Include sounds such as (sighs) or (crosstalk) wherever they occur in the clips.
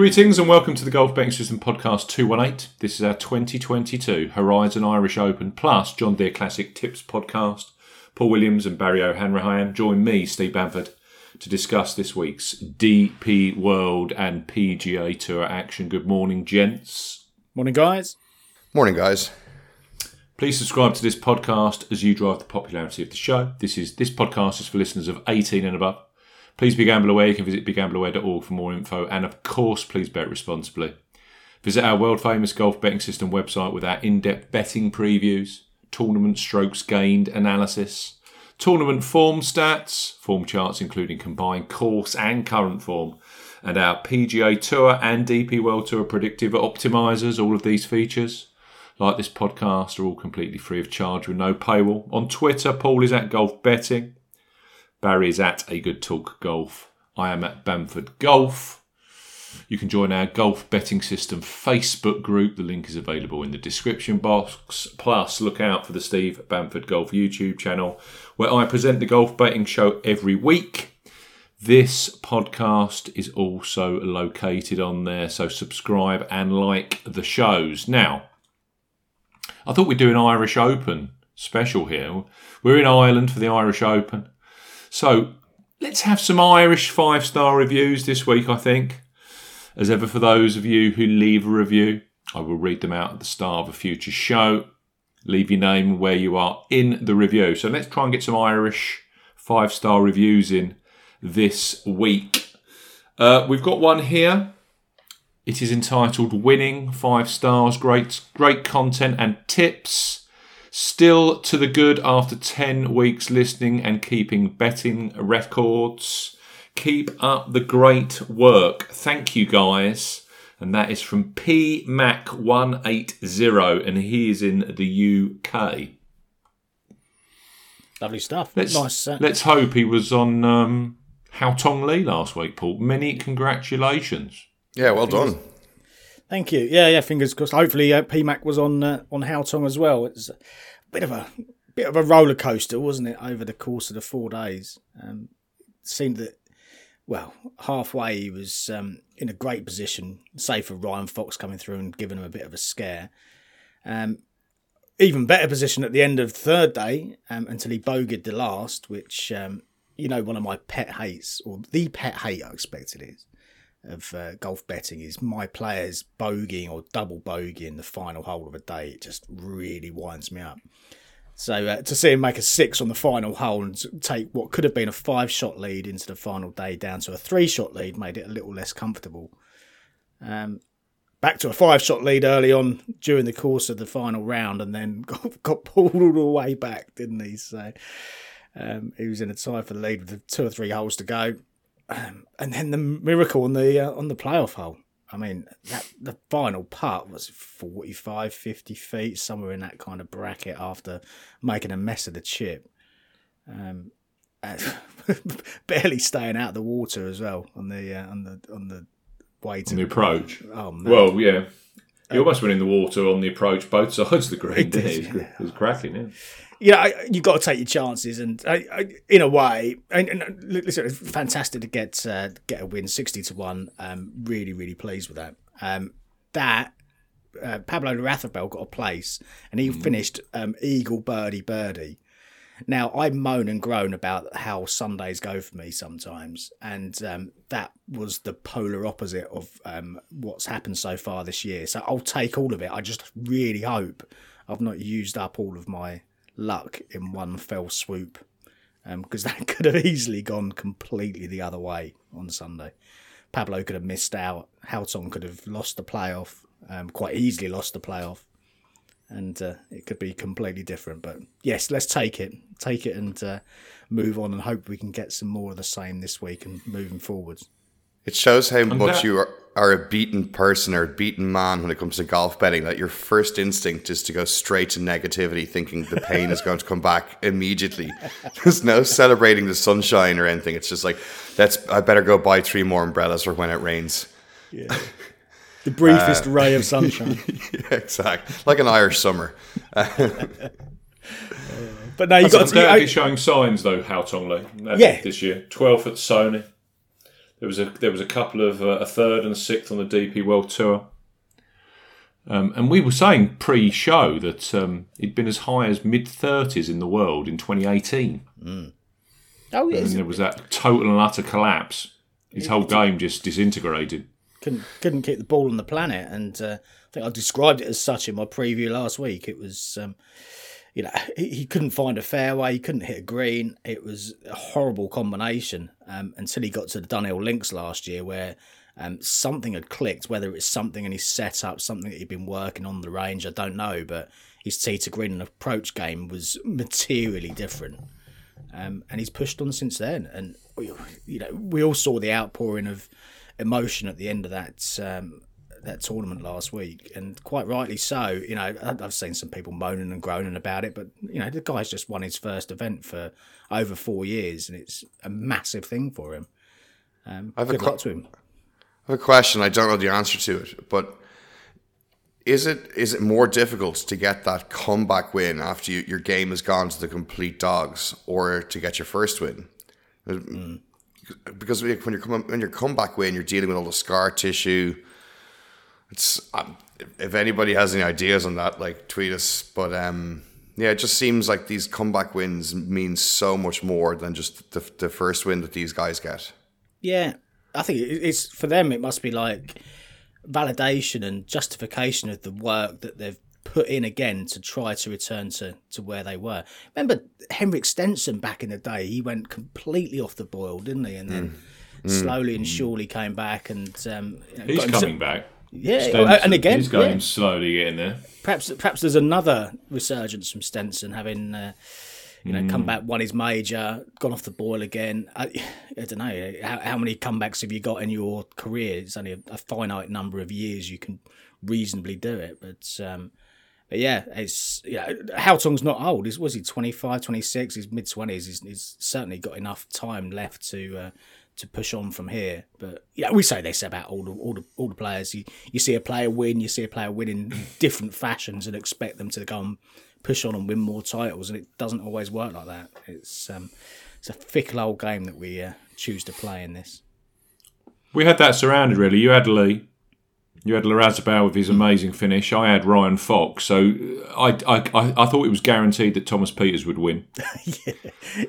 Greetings and welcome to the Golf Betting System Podcast 218. This is our 2022 Horizon Irish Open plus John Deere Classic Tips Podcast. Paul Williams and Barry O'Hanrahan join me, Steve Bamford, to discuss this week's DP World and PGA Tour action. Good morning, gents. Morning, guys. Morning, guys. Please subscribe to this podcast as you drive the popularity of the show. This is this podcast is for listeners of 18 and above. Please be gamble aware. You can visit begambleaware.org for more info, and of course, please bet responsibly. Visit our world famous golf betting system website with our in-depth betting previews, tournament strokes gained analysis, tournament form stats, form charts including combined course and current form, and our PGA Tour and DP World Tour predictive optimizers. All of these features like this podcast, are all completely free of charge with no paywall. On Twitter, Paul is at Golf Betting. Barry is at A Good Talk Golf. I am at Bamford Golf. You can join our Golf Betting System Facebook group. The link is available in the description box. Plus, look out for the Steve Bamford Golf YouTube channel, where I present the golf betting show every week. This podcast is also located on there, so subscribe and like the shows. Now, I thought we'd do an Irish Open special here. We're in Ireland for the Irish Open. So let's have some Irish five star reviews this week, I think. As ever, for those of you who leave a review, I will read them out at the start of a future show. Leave your name where you are in the review. So let's try and get some Irish five star reviews in this week. Uh, we've got one here. It is entitled Winning, five stars, great, great content and tips. Still to the good after 10 weeks listening and keeping betting records. Keep up the great work. Thank you, guys. And that is from PMac180, and he is in the UK. Lovely stuff. Let's, nice. Uh, let's hope he was on um, Haotong Li last week, Paul. Many congratulations. Yeah, well done. Thank you. Yeah, yeah. Fingers crossed. Hopefully, uh, PMAC was on uh, on Haotong as well. It's a bit of a bit of a roller coaster, wasn't it, over the course of the four days? Um, seemed that well, halfway he was um, in a great position, save for Ryan Fox coming through and giving him a bit of a scare. Um, even better position at the end of third day um, until he bogeyed the last, which um, you know one of my pet hates or the pet hate I expect it is of uh, golf betting is my players bogeying or double bogeying the final hole of a day. It just really winds me up. So uh, to see him make a six on the final hole and take what could have been a five shot lead into the final day down to a three shot lead made it a little less comfortable. Um, back to a five shot lead early on during the course of the final round and then (laughs) got, got pulled all the way back, didn't he? So um, he was in a tie for the lead with two or three holes to go. Um, (clears throat) and then the miracle on the uh, on the playoff hole. I mean, that the final putt was 45, 50 feet, somewhere in that kind of bracket after making a mess of the chip. Um, (laughs) barely staying out of the water as well on the uh, on the on the way to On the approach. Oh man. Well, yeah. He almost went in the water on the approach both sides of the green, (laughs) He didn't he? It was, it was cracking, yeah. Yeah, I, you got to take your chances, and I, I, in a way, and, and listen, it's fantastic to get uh, get a win, sixty to one. Um, really, really pleased with that. Um, that uh, Pablo Larrazabal got a place, and he finished um, eagle birdie birdie. Now I moan and groan about how Sundays go for me sometimes, and um, that was the polar opposite of um, what's happened so far this year. So I'll take all of it. I just really hope I've not used up all of my luck in one fell swoop, because that (laughs) could have easily gone completely the other way on Sunday. Pablo could have missed out. Haotong could have lost the playoff, um, quite easily lost the playoff and uh, it could be completely different. But yes, let's take it, take it, and uh, move on, and hope we can get some more of the same this week and moving forwards. It shows how I'm much glad- you are are a beaten person or a beaten man when it comes to golf betting, that your first instinct is to go straight to negativity, thinking the pain is going to come back immediately. (laughs) There's no celebrating the sunshine or anything. It's just like, let's. I better go buy three more umbrellas for when it rains. Yeah. The briefest uh, ray of (laughs) sunshine. yeah, exactly. Like an Irish summer. (laughs) but now you've got to. be showing signs, though, Haotong Li, yeah. this year. 12th at Sony. There was a there was a couple of uh, a third and a sixth on the DP World Tour. Um, and we were saying pre-show that um, he'd been as high as mid thirties in the world in 2018. Mm. Oh, yeah. And there was that total and utter collapse. His whole game just disintegrated. Couldn't couldn't keep the ball on the planet, and uh, I think I described it as such in my preview last week. It was. Um, you know, he, couldn't find a fairway, he couldn't hit a green. It was a horrible combination um, until he got to the Dunhill Links last year, where um, something had clicked. Whether it's something in his setup, something that he'd been working on the range, I don't know. But his tee to green and approach game was materially different, um, and he's pushed on since then. And you know, we all saw the outpouring of emotion at the end of that um, that tournament last week, and quite rightly so. You know, I've seen some people moaning and groaning about it, but you know, the guy's just won his first event for over four years, and it's a massive thing for him. Um, I've good luck to him. I have a question. I don't know the answer to it, but is it is it more difficult to get that comeback win after you, your game has gone to the complete dogs, or to get your first win? Mm. Because when you're coming when you're comeback win, you're dealing with all the scar tissue it's um, if anybody has any ideas on that, like tweet us. But um, yeah, it just seems like these comeback wins mean so much more than just the, the first win that these guys get. Yeah, I think it's for them. It must be like validation and justification of the work that they've put in again to try to return to, to where they were. Remember Henrik Stenson back in the day? He went completely off the boil, didn't he? And then mm. slowly and surely came back. And um, he's coming back. Yeah, Stenson, and again, he's going yeah. slowly getting there. Perhaps, perhaps there's another resurgence from Stenson having, uh, you know, mm. come back, won his major, gone off the boil again. I, I don't know how, how, many comebacks have you got in your career? It's only a, a finite number of years you can reasonably do it, but. Um, but yeah, it's you know, Haotong's not old. He's, was he 25, 26? He's mid 20s. He's, he's, certainly got enough time left to uh, to push on from here. But yeah, we say this about all the all the all the players. You you see a player win, you see a player win in (laughs) different fashions, and expect them to go and push on and win more titles, and it doesn't always work like that. It's um, it's a fickle old game that we uh, choose to play in this. We had that surrounded really. You had Lee. You had Larrazabal with his amazing finish. I had Ryan Fox, so I, I, I, thought it was guaranteed that Thomas Pieters would win. (laughs) yeah,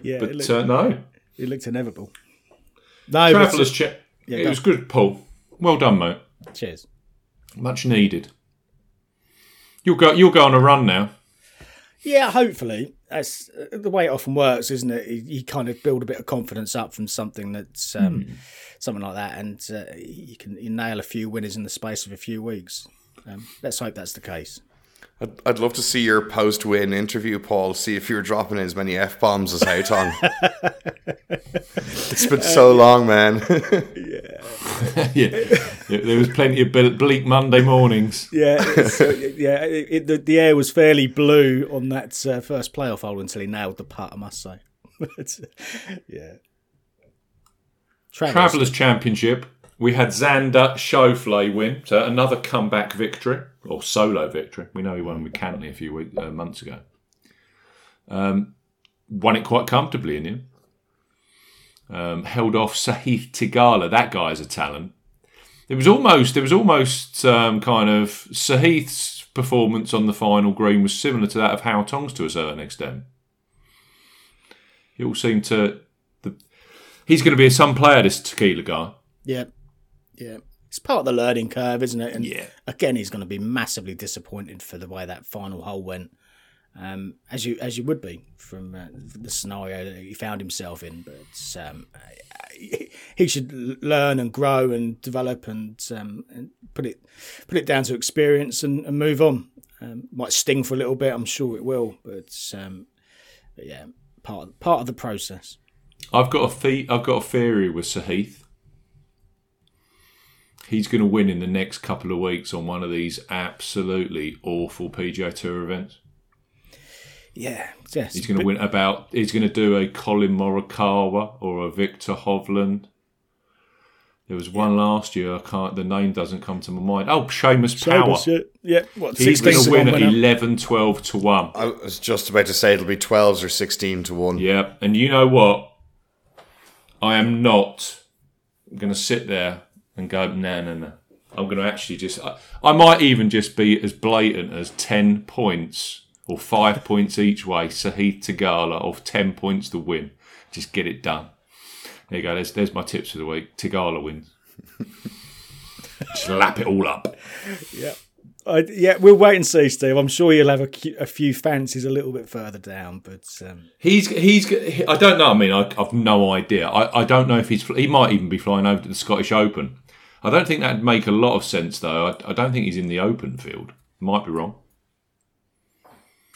yeah, but looked, uh, no, it looked inevitable. No, Traveller's check. Yeah, it go. was good, Paul. Well done, mate. Cheers. Much needed. You'll go. You'll go on a run now. Yeah, hopefully. That's uh, the way it often works, isn't it? You, you kind of build a bit of confidence up from something that's um, hmm. something like that, and uh, you can you nail a few winners in the space of a few weeks. Um, let's hope that's the case. I'd, I'd love to see your post win interview, Paul. See if you were dropping as many f bombs as Haotong. it's been so (laughs) long, man. (laughs) yeah. yeah. There was plenty of bleak Monday mornings. Yeah, uh, (laughs) yeah. It, it, the, the, air was fairly blue on that uh, first playoff hole until he nailed the putt. I must say. yeah. Travelers. Travelers Championship we had Xander Schauffele win, so another comeback victory or solo victory. We know he won with Cantlay a few weeks, uh, months ago. Um, won it quite comfortably in him. Um, held off (laughs) Sahith Theegala. That guy's a talent. It was almost, it was almost um, kind of Sahith's performance on the final green was similar to that of Haotong's to a certain extent. It all seemed to. The, he's going to be a some player, this tequila guy. Yeah. Yeah. It's part of the learning curve, isn't it? And yeah. again, he's going to be massively disappointed for the way that final hole went, um, as you as you would be from uh, the scenario that he found himself in. But um, (laughs) he should learn and grow and develop and, um, and put it put it down to experience and, and move on. Um, might sting for a little bit, I'm sure it will, but, um, but yeah, part of, part of the process. I've got a the- I've got a theory with Sahith He's going to win in the next couple of weeks on one of these absolutely awful PGA Tour events. Yeah, yes. He's going to win about. He's going to do a Collin Morikawa or a Viktor Hovland. There was one last year. I can't. The name doesn't come to my mind. Oh, Seamus Power. Seamus, yeah. yeah, what? He's going to to win at winner. 11, 12 to one. I was just about to say it'll be 12s or 16 to 1. Yeah, and you know what? I am not going to sit there and go, no, no, no. I'm going to actually just. I, I might even just be as blatant as 10 points or five (laughs) points each way. Sahith Theegala of 10 points to win. Just get it done. There you go. There's, there's my tips for the week. Tagala wins. (laughs) just lap it all up. Yeah. I, yeah, we'll wait and see, Steve. I'm sure you'll have a, a few fancies a little bit further down, but um, He's he's. he- I don't know. I mean, I, I've no idea. I, I don't know if he's. He might even be flying over to the Scottish Open. I don't think that'd make a lot of sense, though. I, I don't think he's in the Open field. Might be wrong.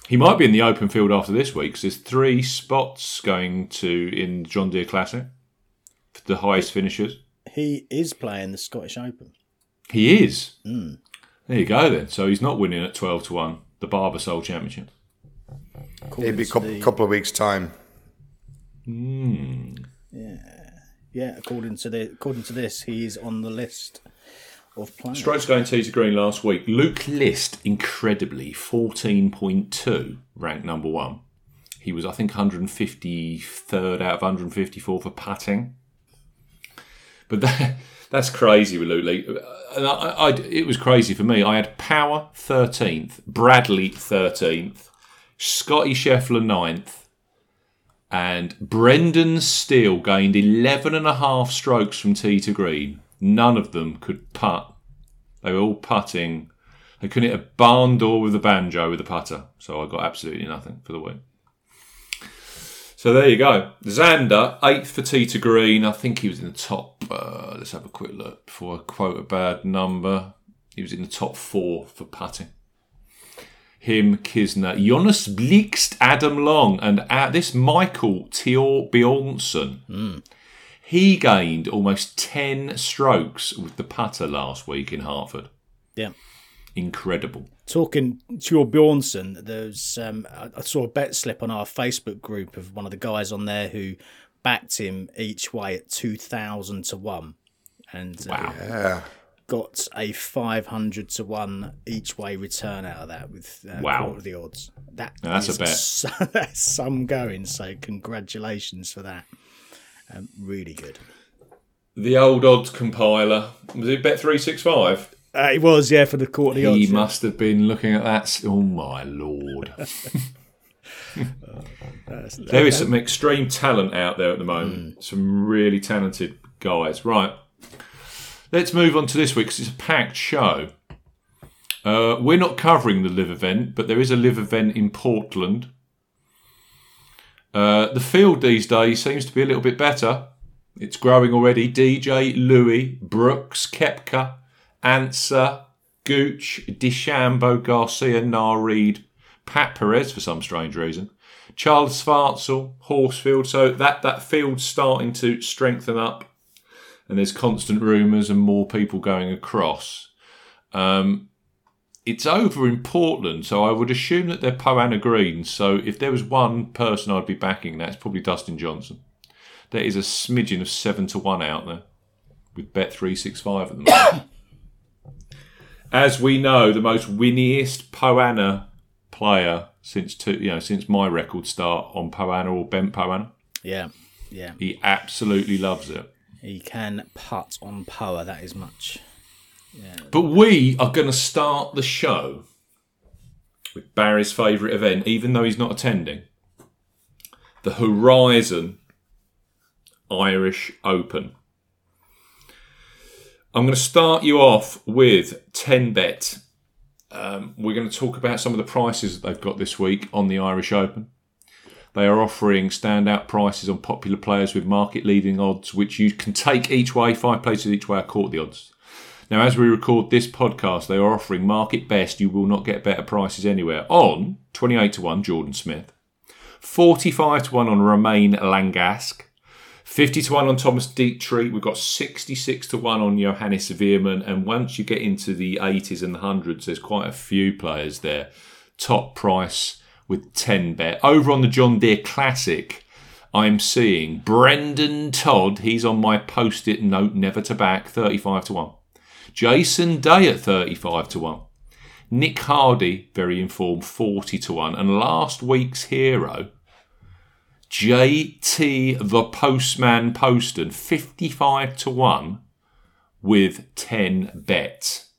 He might be in the Open field after this week 'cause there's three spots going to in John Deere Classic for the highest finishers. he is playing the Scottish Open. He is. Hmm. There you go then. So he's not winning at twelve to one the Barbasol Championship. Maybe a According couple, the- couple of weeks' time. Hmm. Yeah, according to the according to this, he's on the list of players. To green last week. Luke List, incredibly, 14.2, ranked number one. He was, I think, 153rd out of 154 for patting. But that, that's crazy with Luke Lee. And I, I, it was crazy for me. I had Power 13th, Bradley 13th, Scotty Scheffler 9th, and Brendan Steele gained 11 and a half strokes from tee to green. None of them could putt. They were all putting. They couldn't hit a barn door with a banjo with a putter. So I got absolutely nothing for the week. So there you go. Xander, eighth for tee to green. I think he was in the top. Uh, let's have a quick look before I quote a bad number. He was in the top four for putting. Him, Kisner, Jonas Blixt, Adam Long, and uh, this Michael Thorbjornsen. He gained almost 10 strokes with the putter last week in Hartford. Yeah. Incredible. Talking to your Bjornsson, there's um, I I saw a bet slip on our Facebook group of one of the guys on there who backed him each way at two thousand to one, and uh, Wow. Yeah. Got a five hundred to one each way return out of that with uh, Wow. quarter of the odds. That that's a bet. so- (laughs) that's some going. So congratulations for that. Um, really good. The old odds compiler. Was it Bet365? Uh, it was yeah for the quarter of the odds. He yeah. must have been looking at that. Oh my lord. (laughs) (laughs) there is some extreme talent out there at the moment. Some really talented guys. Right. Let's move on to this week 'cause it's a packed show. Uh, we're not covering the live event, but there is a live event in Portland. Uh, the field these days seems to be a little bit better. It's growing already. DJ, Louis, Brooks, Koepka, Ancer, Gooch, DeChambeau, Garcia, Nareed, Pat Perez for some strange reason, Charles Schwartzel, Horsfield. So that, that field's starting to strengthen up, and there's constant rumours and more people going across. Um, it's over in Portland, so I would assume that they're Poana Greens. So if there was one person I'd be backing, that's probably Dustin Johnson. There is a smidgen of seven to one out there with Bet three six five at the moment. (coughs) As we know, the most winniest Poana player since two, you know since my record start on Poana or Bent Poana. Yeah, yeah. He absolutely loves it. He can putt on power. That is much. But we are going to start the show with Barry's favourite event, even though he's not attending the Horizon Irish Open. I'm going to start you off with 10 bet. Um, we're going to talk about some of the prices that they've got this week on the Irish Open. They are offering standout prices on popular players with market leading odds, which you can take each way. Five places each way are caught the odds. Now, as we record this podcast, they are offering market best. You will not get better prices anywhere on 28 to 1 Jordan Smith, 45 to 1 on Romain Langasque, 50 to 1 on Thomas Detry. We've got 66 to 1 on Johannes Veerman. And once you get into the 80s and the 100s, there's quite a few players there. Top price with 10 bet. Over on the John Deere Classic, I'm seeing Brendan Todd. He's on my post it note, never to back, 35 to 1. Jason Day at 35 to 1. Nick Hardy, very informed, 40 to 1. And last week's hero, JT the Postman Poston, 55 to 1 with 10 bets.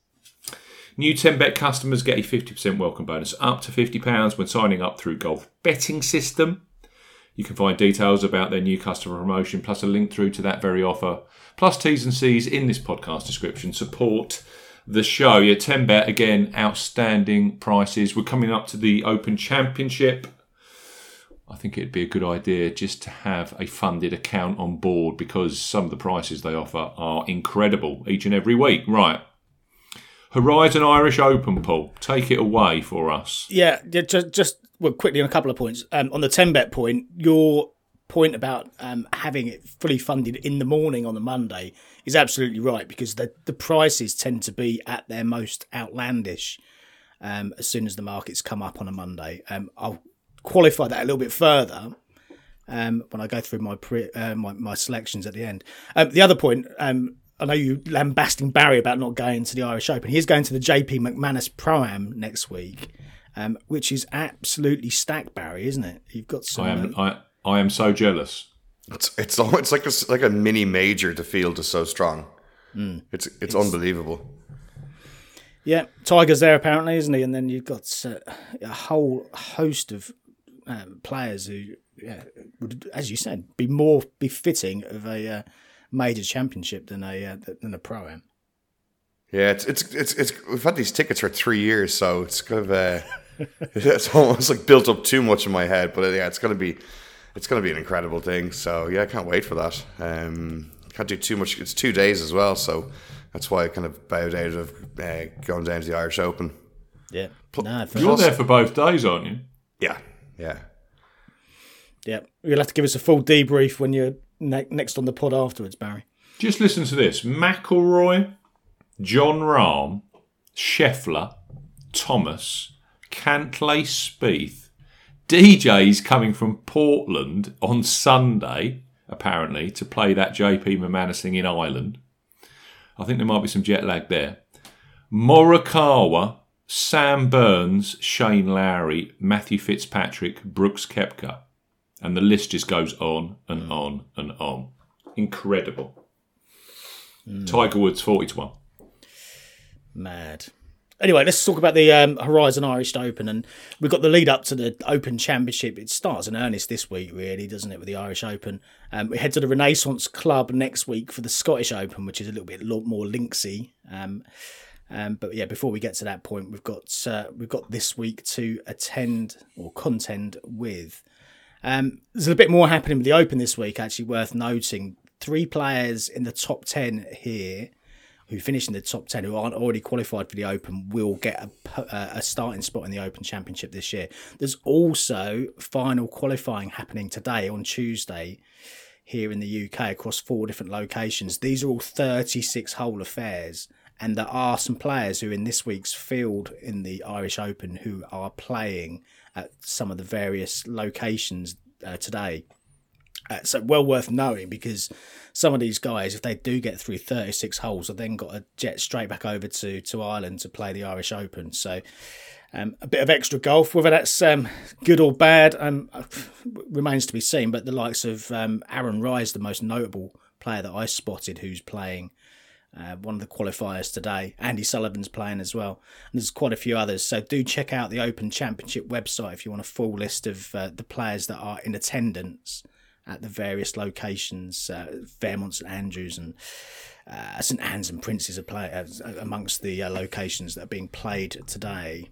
New 10 bet customers get a 50% welcome bonus up to £50 when signing up through Golf Betting System. You can find details about their new customer promotion plus a link through to that very offer, plus T's and C's in this podcast description. Support the show. Yeah, 10 bet again, outstanding prices. We're coming up to the Open Championship. I think it'd be a good idea just to have a funded account on board because some of the prices they offer are incredible each and every week. Right. Horizon Irish Open, Paul. Take it away for us. Yeah, just just well, quickly on a couple of points. Um, on the ten bet point, your point about um, having it fully funded in the morning on the Monday is absolutely right because the the prices tend to be at their most outlandish um, as soon as the markets come up on a Monday. Um, I'll qualify that a little bit further um, when I go through my, pre, uh, my my selections at the end. Um, the other point, um, I know you lambasting Barry about not going to the Irish Open. He's going to the JP McManus Pro Am next week, um, which is absolutely stacked, Barry, isn't it? You've got some. I am I, I am so jealous. It's it's all, it's like a, like a mini major. The field is so strong. Mm. It's, it's, it's unbelievable. Yeah, Tiger's there apparently, isn't he? And then you've got uh, a whole host of um, players who yeah, would, as you said, be more befitting of a uh, major championship than a uh, than a pro am. Yeah, it's, it's it's it's we've had these tickets for three years, so it's kind of uh, (laughs) it's almost like built up too much in my head. But uh, yeah, it's gonna be it's gonna be an incredible thing. So yeah, I can't wait for that. Um, can't do too much. It's two days as well, so that's why I kind of bowed out of uh, going down to the Irish Open. Yeah, nah, you're there for both days, aren't you? Yeah, yeah. Yeah, you'll have to give us a full debrief when you're ne- next on the pod afterwards, Barry. Just listen to this: McIlroy, Jon Rahm, Scheffler, Thomas, Cantlay, Spieth. DJ's coming from Portland on Sunday, apparently, to play that JP McManus thing in Ireland. I think there might be some jet lag there. Morikawa, Sam Burns, Shane Lowry, Matthew Fitzpatrick, Brooks Koepka. And the list just goes on and on and on. Incredible. Mm. Tiger Woods, 40 to 1. Mad. Anyway, let's talk about the um, Horizon Irish Open, and we've got the lead up to the Open Championship. It starts in earnest this week, really, doesn't it, with the Irish Open? Um, we head to the Renaissance Club next week for the Scottish Open, which is a little bit more linksy. Um, um, but yeah, before we get to that point, we've got uh, we've got this week to attend or contend with. Um, there's a bit more happening with the Open this week, actually worth noting. Three players in the top 10 here who finish in the top 10 who aren't already qualified for the Open will get a, a starting spot in the Open Championship this year. There's also final qualifying happening today on Tuesday here in the UK across four different locations. These are all 36 hole affairs. And there are some players who, in this week's field in the Irish Open, who are playing at some of the various locations uh, today. Uh, so well worth knowing because some of these guys, if they do get through 36 holes, have then got to jet straight back over to, to Ireland to play the Irish Open. So um, a bit of extra golf, whether that's um, good or bad, um, remains to be seen. But the likes of um, Aaron Rai, the most notable player that I spotted who's playing uh, one of the qualifiers today. Andy Sullivan's playing as well. And there's quite a few others. So do check out the Open Championship website if you want a full list of uh, the players that are in attendance at the various locations. Uh, Fairmont, St Andrews, and uh, St Anne's and Princes are play- uh, amongst the uh, locations that are being played today.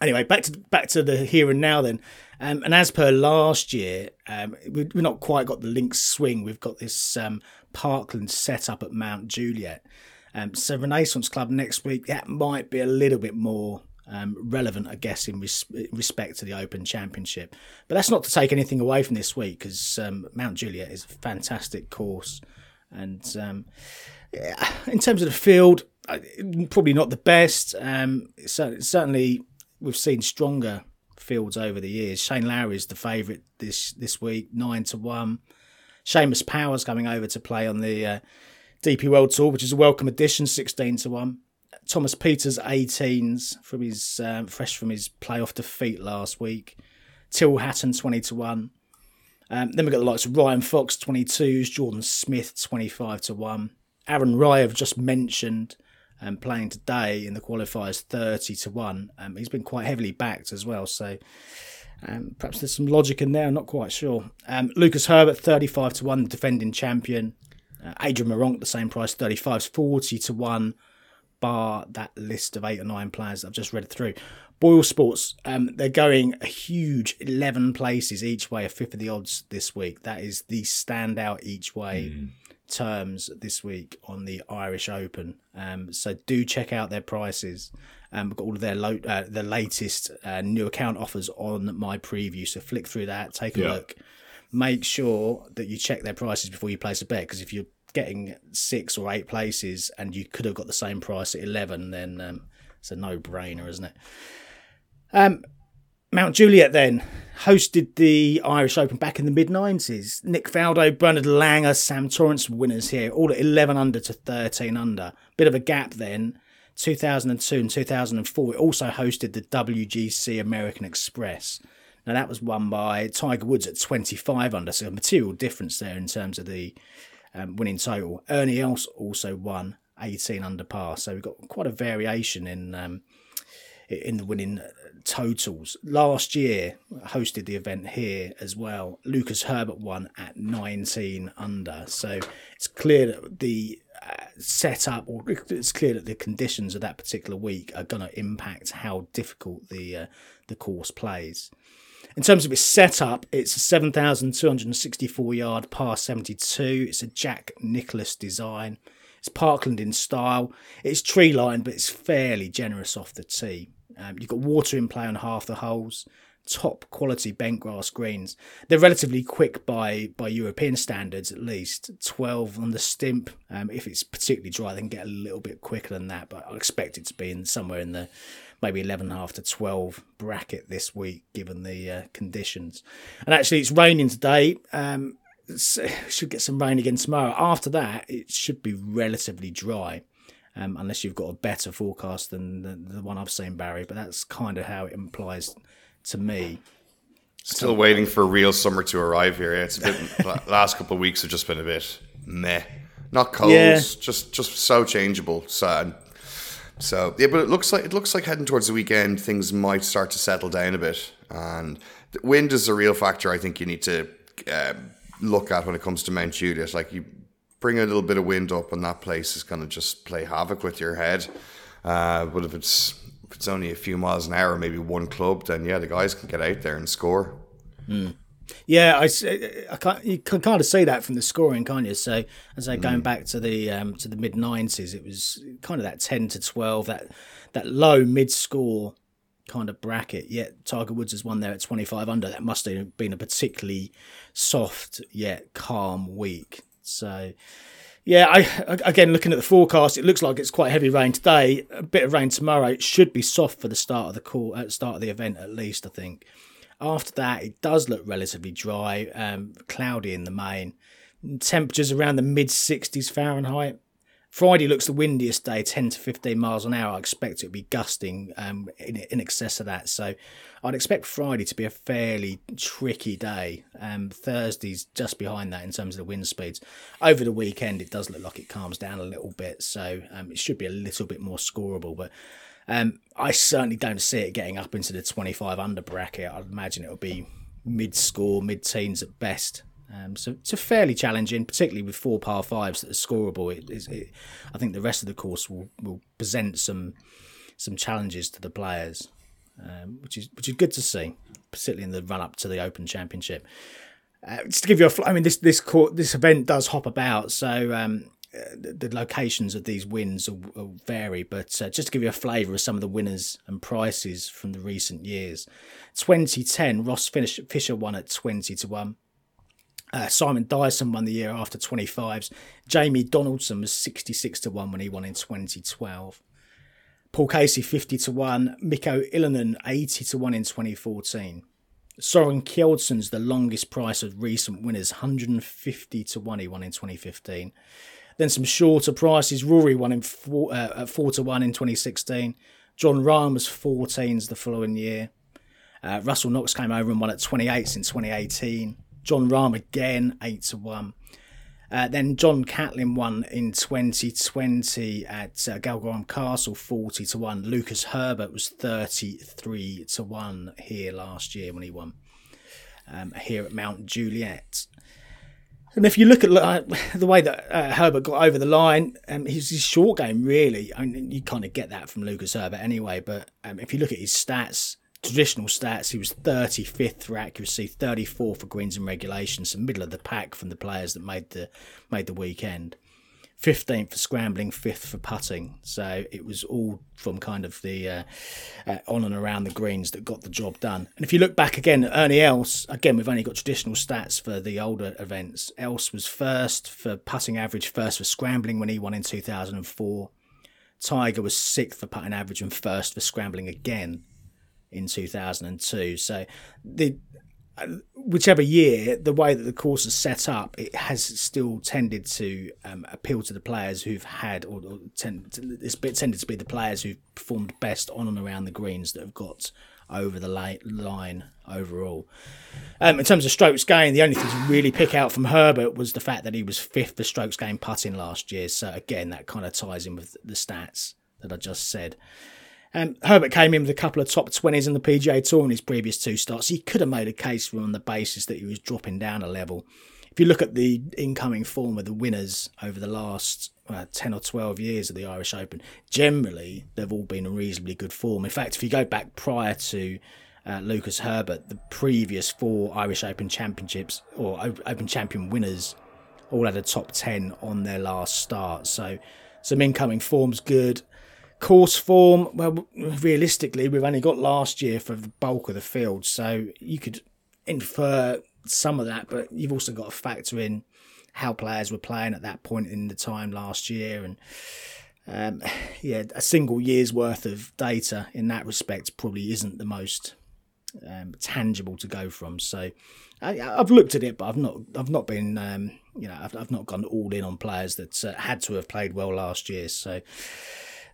Anyway, back to back to the here and now then. Um, and as per last year, um, we, have not quite got the links swing. We've got this um, Parkland set up at Mount Juliet. Um, so Renaissance Club next week, that might be a little bit more um, relevant, I guess, in, res- respect to the Open Championship. But that's not to take anything away from this week because um, Mount Juliet is a fantastic course, and yeah, in terms of the field, probably not the best. Certainly, we've seen stronger fields over the years. Shane Lowry is the favourite this this week, nine to one. Seamus Powers coming over to play on the uh, DP World Tour, which is a welcome addition, sixteen to one. Thomas Pieters 18s from his um, fresh from his playoff defeat last week. Tyrrell Hatton 20 to 1. Um, then we've got the likes of Ryan Fox 22s, Jordan Smith 25 to 1. Aaron Rai, I've just mentioned, um, playing today in the qualifiers 30 to 1. Um, he's been quite heavily backed as well, so um, perhaps there's some logic in there, I'm not quite sure. Um, Lucas Herbert 35 to 1, the defending champion. Uh, Adrian Meronk, the same price, 35 40 to 1 bar that list of eight or nine players I've just read through. Boyle Sports, um, they're going a huge 11 places each way, a fifth of the odds this week. That is the standout each way mm. Terms this week on the Irish Open. Um, so do check out their prices. Um, we've got all of their lo- uh, the latest uh, new account offers on my preview. So flick through that, take a yeah. look. Make sure that you check their prices before you place a bet because if you're getting six or eight places and you could have got the same price at 11, then um, it's a no brainer, isn't it? Um, Mount Juliet then hosted the Irish Open back in the mid 90s. Nick Faldo, Bernard Langer, Sam Torrance winners here, all at 11 under to 13 under. Bit of a gap then. 2002 and 2004, it also hosted the WGC American Express. Now that was won by Tiger Woods at 25 under, so a material difference there in terms of the um, winning total. Ernie Els also won 18 under par, so we've got quite a variation in um, in the winning totals. Last year hosted the event here as well. Lucas Herbert won at 19 under, so it's clear that the uh, setup or it's clear that the conditions of that particular week are going to impact how difficult the uh, the course plays. In terms of its setup, it's a 7,264 yard par 72. It's a Jack Nicklaus design. It's Parkland in style. It's tree lined, but it's fairly generous off the tee. Um, you've got water in play on half the holes. Top quality bent grass greens. They're relatively quick by by European standards, at least. 12 on the stimp. Um, if it's particularly dry, they can get a little bit quicker than that, but I expect it to be in somewhere in the maybe 11 and a half to 12 bracket this week, given the uh, conditions. And actually, it's raining today. Um, (laughs) should get some rain again tomorrow. After that, it should be relatively dry, um, unless you've got a better forecast than the, the one I've seen, Barry. But that's kind of how it implies to me. Still so, waiting for a real summer to arrive here. It's a bit. (laughs) last couple of weeks have just been a bit meh. Not cold, yeah. just just so changeable. So so yeah, but it looks like it looks like heading towards the weekend, things might start to settle down a bit, and wind is a real factor. I think you need to uh, look at when it comes to Mount Juliet. Like you bring a little bit of wind up, and that place is going to just play havoc with your head. Uh, but if it's if it's only a few miles an hour, maybe one club, then yeah, the guys can get out there and score. Mm. Yeah, I, I can't, you can kind of see that from the scoring, can't you? So, as I going mm. back to the um, to the mid nineties, it was kind of that ten to twelve, that that low mid score kind of bracket. Yet Tiger Woods has won there at twenty five under. That must have been a particularly soft yet calm week. So, yeah, I again looking at the forecast, it looks like it's quite heavy rain today. A bit of rain tomorrow. It should be soft for the start of the call, at start of the event at least. I think. After that, it does look relatively dry, um, cloudy in the main. Temperatures around the mid 60s Fahrenheit. Friday looks the windiest day, 10 to 15 miles an hour. I expect it to be gusting um, in, in excess of that. So I'd expect Friday to be a fairly tricky day. Um, Thursday's just behind that in terms of the wind speeds. Over the weekend, it does look like it calms down a little bit. So um, it should be a little bit more scoreable. But um, I certainly don't see it getting up into the 25 under bracket. I'd imagine it'll be mid score, mid teens at best. Um, so it's a fairly challenging, particularly with four par fives that are scoreable. It, it, I think the rest of the course will, will present some some challenges to the players, um, which is which is good to see, particularly in the run up to the Open Championship. Uh, just to give you a, I mean, this this court, this event does hop about. So um, the, the locations of these wins will, will vary, but uh, just to give you a flavour of some of the winners and prices from the recent years. 2010, Ross Fisher won at 20 to 1. Uh, Simon Dyson won the year after 25s. Jamie Donaldson was 66 to 1 when he won in 2012. Paul Casey 50 to 1. Mikko Ilonen 80 to 1 in 2014. Soren Kjeldsen's the longest price of recent winners, 150 to 1 he won in 2015. Then some shorter prices. Rory won in four, uh, at 4 to 1 in 2016. Jon Rahm was 14s the following year. Uh, Russell Knox came over and won at 28s in 2018. Jon Rahm again, 8 to 1. Uh, then John Catlin won in 2020 at uh, Galgorm Castle 40 to 1. Lucas Herbert was 33 to 1 here last year when he won um, here at Mount Juliet. And if you look at uh, the way that uh, Herbert got over the line, um, his, his short game really, I mean, you kind of get that from Lucas Herbert anyway. But um, if you look at his stats, traditional stats, he was 35th for accuracy, 34th for greens and regulations, so middle of the pack from the players that made the made the weekend. 15th for scrambling, 5th for putting. So it was all from kind of the uh, uh, on and around the greens that got the job done. And if you look back again, Ernie Els, again, we've only got traditional stats for the older events. Els was first for putting average, first for scrambling when he won in 2004. Tiger was sixth for putting average and first for scrambling again in 2002. So the whichever year, the way that the course is set up, it has still tended to um, appeal to the players who've had, or, or tend, it's tended to be the players who've performed best on and around the greens that have got over the line overall. Um, in terms of strokes gained, the only thing to really pick out from Herbert was the fact that he was fifth for strokes gained putting last year. So again, that kind of ties in with the stats that I just said. Um, Herbert came in with a couple of top 20s in the PGA Tour in his previous two starts. He could have made a case for him on the basis that he was dropping down a level. If you look at the incoming form of the winners over the last uh, 10 or 12 years of the Irish Open, generally they've all been in reasonably good form. In fact, if you go back prior to uh, Lucas Herbert, the previous four Irish Open championships or Open champion winners all had a top 10 on their last start. So some incoming form's good course form, well, realistically, we've only got last year for the bulk of the field, so you could infer some of that, but you've also got to factor in how players were playing at that point in the time last year, and um, yeah, a single year's worth of data in that respect probably isn't the most um, tangible to go from. So I, have looked at it, but I've not I've not been um, you know I've, I've not gone all in on players that uh, had to have played well last year. So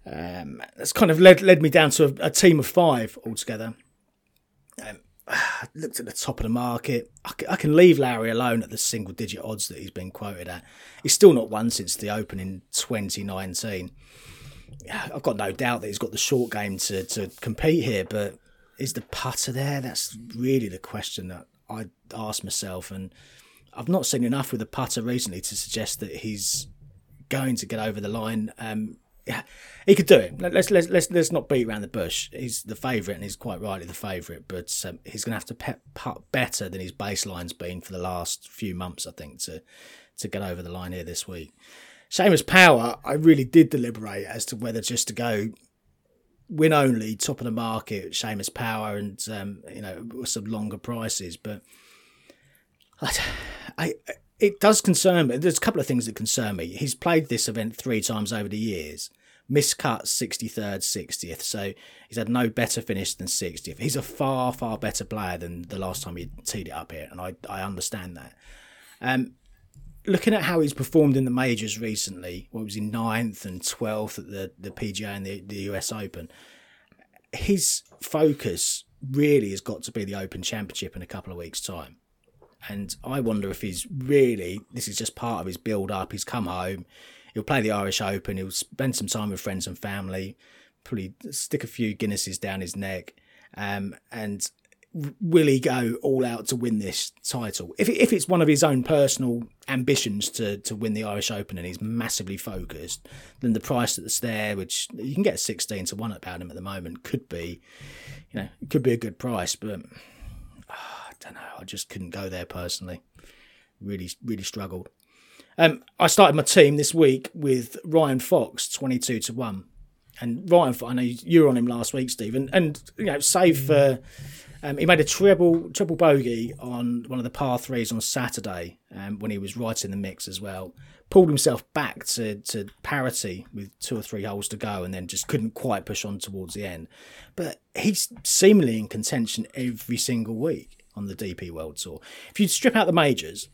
um, that's kind of led led me down to a, a team of five altogether. Um, I (sighs) looked at the top of the market. I can, I can leave Lowry alone at the single digit odds that he's been quoted at. He's still not won since the Open in 2019. (sighs) I've got no doubt that he's got the short game to, to compete here, but is the putter there? That's really the question that I ask myself. And I've not seen enough with the putter recently to suggest that he's going to get over the line. Um, he could do it. Let's let's let's let's not beat around the bush. He's the favourite, and he's quite rightly the favourite. But um, he's going to have to pet, putt better than his baseline's been for the last few months, I think, to to get over the line here this week. Seamus Power, I really did deliberate as to whether just to go win only, top of the market, Seamus Power, and um, you know some longer prices. But I, I it does concern me. There's a couple of things that concern me. He's played this event three times over the years miscut 63rd, 60th. So he's had no better finish than 60th. He's a far, far better player than the last time he teed it up here, and I, I understand that. Um, looking at how he's performed in the majors recently, what was in ninth and 12th at the, the PGA and the, the US Open, his focus really has got to be the Open Championship in a couple of weeks' time. And I wonder if he's really, this is just part of his build up. He's come home, he'll play the Irish Open. He'll spend some time with friends and family. Probably stick a few Guinnesses down his neck. Um, and will he go all out to win this title? If if it's one of his own personal ambitions to to win the Irish Open and he's massively focused, then the price that's there, which you can get sixteen to one about him at the moment, could be, you know, could be a good price. But oh, I don't know. I just couldn't go there personally. Really, really struggled. Um, I started my team this week with Ryan Fox, twenty-two to one, and Ryan. I know you were on him last week, Stephen, and you know, save for. Um, he made a treble triple bogey on one of the par threes on Saturday um, when he was right in the mix as well. Pulled himself back to, to parity with two or three holes to go and then just couldn't quite push on towards the end. But he's seemingly in contention every single week on the DP World Tour. If you strip out the majors,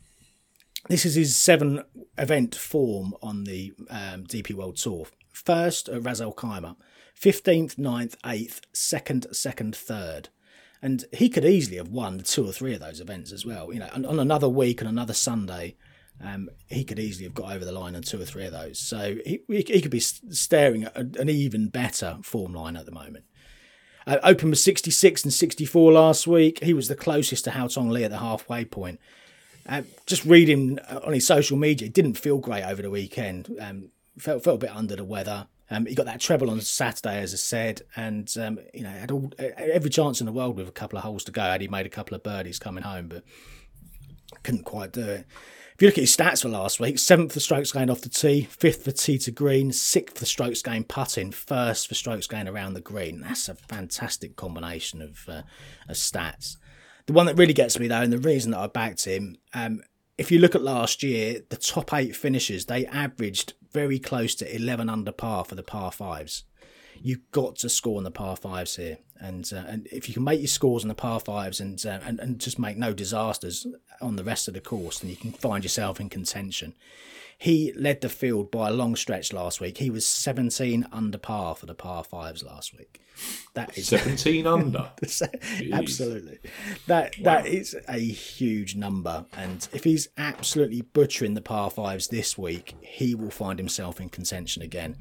this is his seven event form on the um, DP World Tour. First, uh, Ras Al Khaimah, 15th, 9th, 8th, 2nd, 2nd, 3rd. And he could easily have won two or three of those events as well. You know, on, on another week and another Sunday, um, he could easily have got over the line on two or three of those. So he, he could be staring at an even better form line at the moment. Uh, Open was 66 and 64 last week. He was the closest to Haotong Li at the halfway point. Uh, just reading on his social media, it didn't feel great over the weekend. Um, felt felt a bit under the weather. Um, he got that treble on Saturday, as I said, and um, you know had all every chance in the world with a couple of holes to go. Had he made a couple of birdies coming home, but couldn't quite do it. If you look at his stats for last week, seventh for strokes gained off the tee, fifth for tee to green, sixth for strokes gained putting, first for strokes gained around the green. That's a fantastic combination of, uh, of stats. The one that really gets me though, and the reason that I backed him, um, if you look at last year, the top eight finishers they averaged very close to eleven under par for the par fives. You've got to score on the par fives here, and uh, and if you can make your scores on the par fives and, uh, and and just make no disasters on the rest of the course, then you can find yourself in contention. He led the field by a long stretch last week. He was 17 under par for the par fives last week. That is 17 (laughs) under. absolutely. That wow. that is a huge number and if he's absolutely butchering the par fives this week, he will find himself in contention again.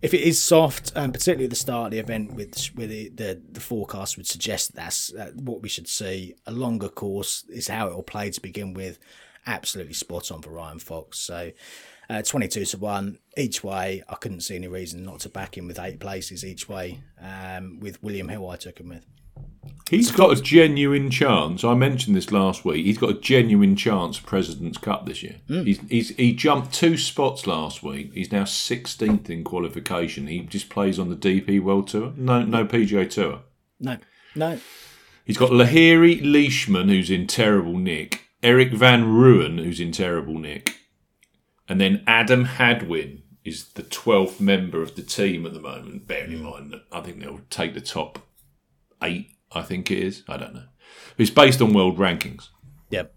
If it is soft, um, particularly at the start of the event, with with the, the, the forecast would suggest that's uh, what we should see. A longer course is how it will play to begin with absolutely spot on for Ryan Fox. So uh, 22 to 1 each way. I couldn't see any reason not to back him with eight places each way. Um, with William Hill, I took him with. He's got a genuine chance. I mentioned this last week. He's got a genuine chance of President's Cup this year. Mm. He's, he's, he jumped two spots last week. He's now 16th in qualification. He just plays on the DP World Tour. No, no PGA Tour. No, no. He's got Lahiri Leishman, who's in terrible nick. Erik van Rooyen, who's in terrible nick, and then Adam Hadwin is the 12th member of the team at the moment. Bearing in mind that I think they'll take the top eight, I think it is. I don't know. It's based on world rankings. Yep.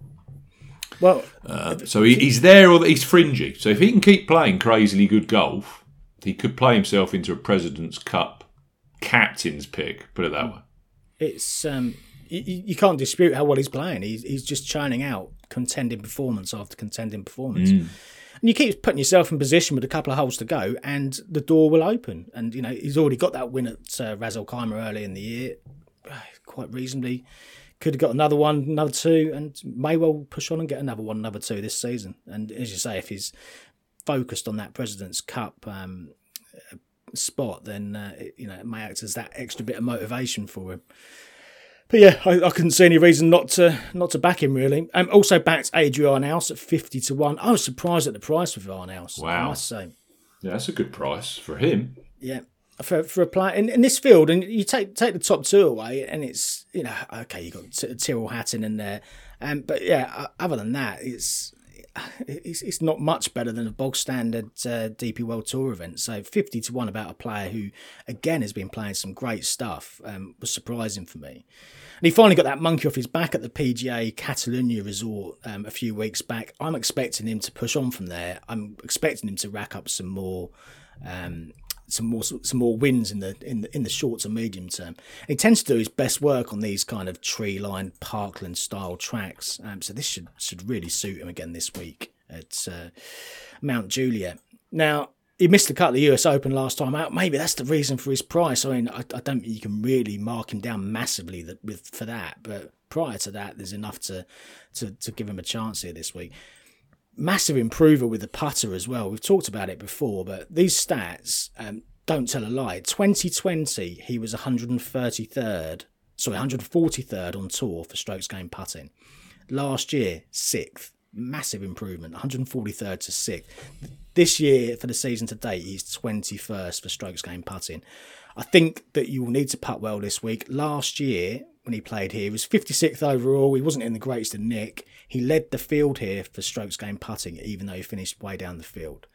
Well, uh, so he, he's there or he's fringy. So if he can keep playing crazily good golf, he could play himself into a President's Cup captain's pick. Put it that way. It's um, you, you, can't dispute how well he's playing. He's he's just churning out contending performance after contending performance. Mm. And you keep putting yourself in position with a couple of holes to go, and the door will open. And you know he's already got that win at uh, Al Khaimah early in the year, (sighs) quite reasonably. Could have got another one, another two, and may well push on and get another one, another two this season. And as you say, if he's focused on that President's Cup um, spot, then uh, it, you know it may act as that extra bit of motivation for him. But yeah, I, I, couldn't see any reason not to not to back him really. Um, also backed Adri Arnaus at fifty to one. I was surprised at the price for Van House. Wow, I must say. Yeah, that's a good price for him. Yeah, for for a player in, in this field, and you take take the top two away, and it's you know okay, you got Tyrrell Hatton in there, um, but yeah, other than that, it's (sighs) it's, it's not much better than a bog standard uh, DP World Tour event. So 50 to 1 about a player who, again, has been playing some great stuff um, was surprising for me. And he finally got that monkey off his back at the PGA Catalunya resort um, a few weeks back. I'm expecting him to push on from there. I'm expecting him to rack up some more um, some more some more wins in the in the, in the short to medium term. He tends to do his best work on these kind of tree lined parkland style tracks. Um, so this should should really suit him again this week at uh, Mount Juliet. Now he missed the cut of the US Open last time out. Maybe that's the reason for his price. I mean, I, I don't think you can really mark him down massively that, with for that. But prior to that, there's enough to to to give him a chance here this week massive improver with the putter as well. We've talked about it before, but these stats um, don't tell a lie. 2020, he was 133rd, sorry, 143rd on tour for strokes gained putting. Last year, sixth. massive improvement, 143rd to 6th. This year, for the season to date, he's 21st for strokes gained putting. I think that you will need to putt well this week. Last year, when he played here, he was 56th overall. He wasn't in the greatest of nick. He led the field here for strokes gained putting, even though he finished way down the field.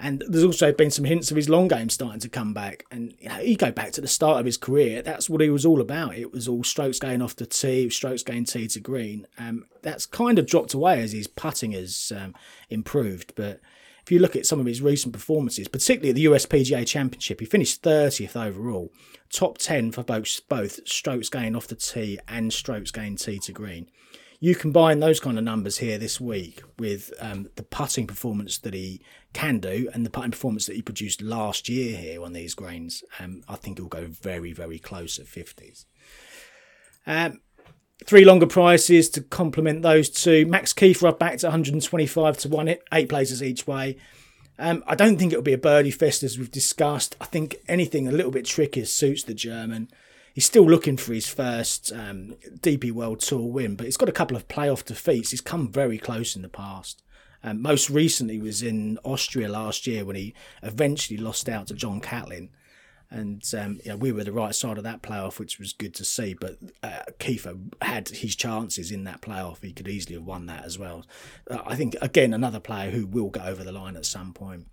And there's also been some hints of his long game starting to come back. And you know, you go back to the start of his career, that's what he was all about. It was all strokes going off the tee, strokes going tee to green. Um, that's kind of dropped away as his putting has um, improved. But if you look at some of his recent performances, particularly at the USPGA Championship, he finished 30th overall, top 10 for both, both strokes gained off the tee and strokes gained tee to green you combine those kind of numbers here this week with um, the putting performance that he can do and the putting performance that he produced last year here on these greens, um, I think he'll go very, very close at 50s. Um, three longer prices to complement those two. Max Kieffer up back to 125 to 1, eight places each way. Um, I don't think it'll be a birdie fest as we've discussed. I think anything a little bit trickier suits the German he's still looking for his first um, DP World Tour win, but he's got a couple of playoff defeats. He's come very close in the past. Um, most recently was in Austria last year when he eventually lost out to John Catlin. And um, we were the right side of that playoff, which was good to see. But uh, Kieffer had his chances in that playoff. He could easily have won that as well. Uh, I think, again, another player who will get over the line at some point.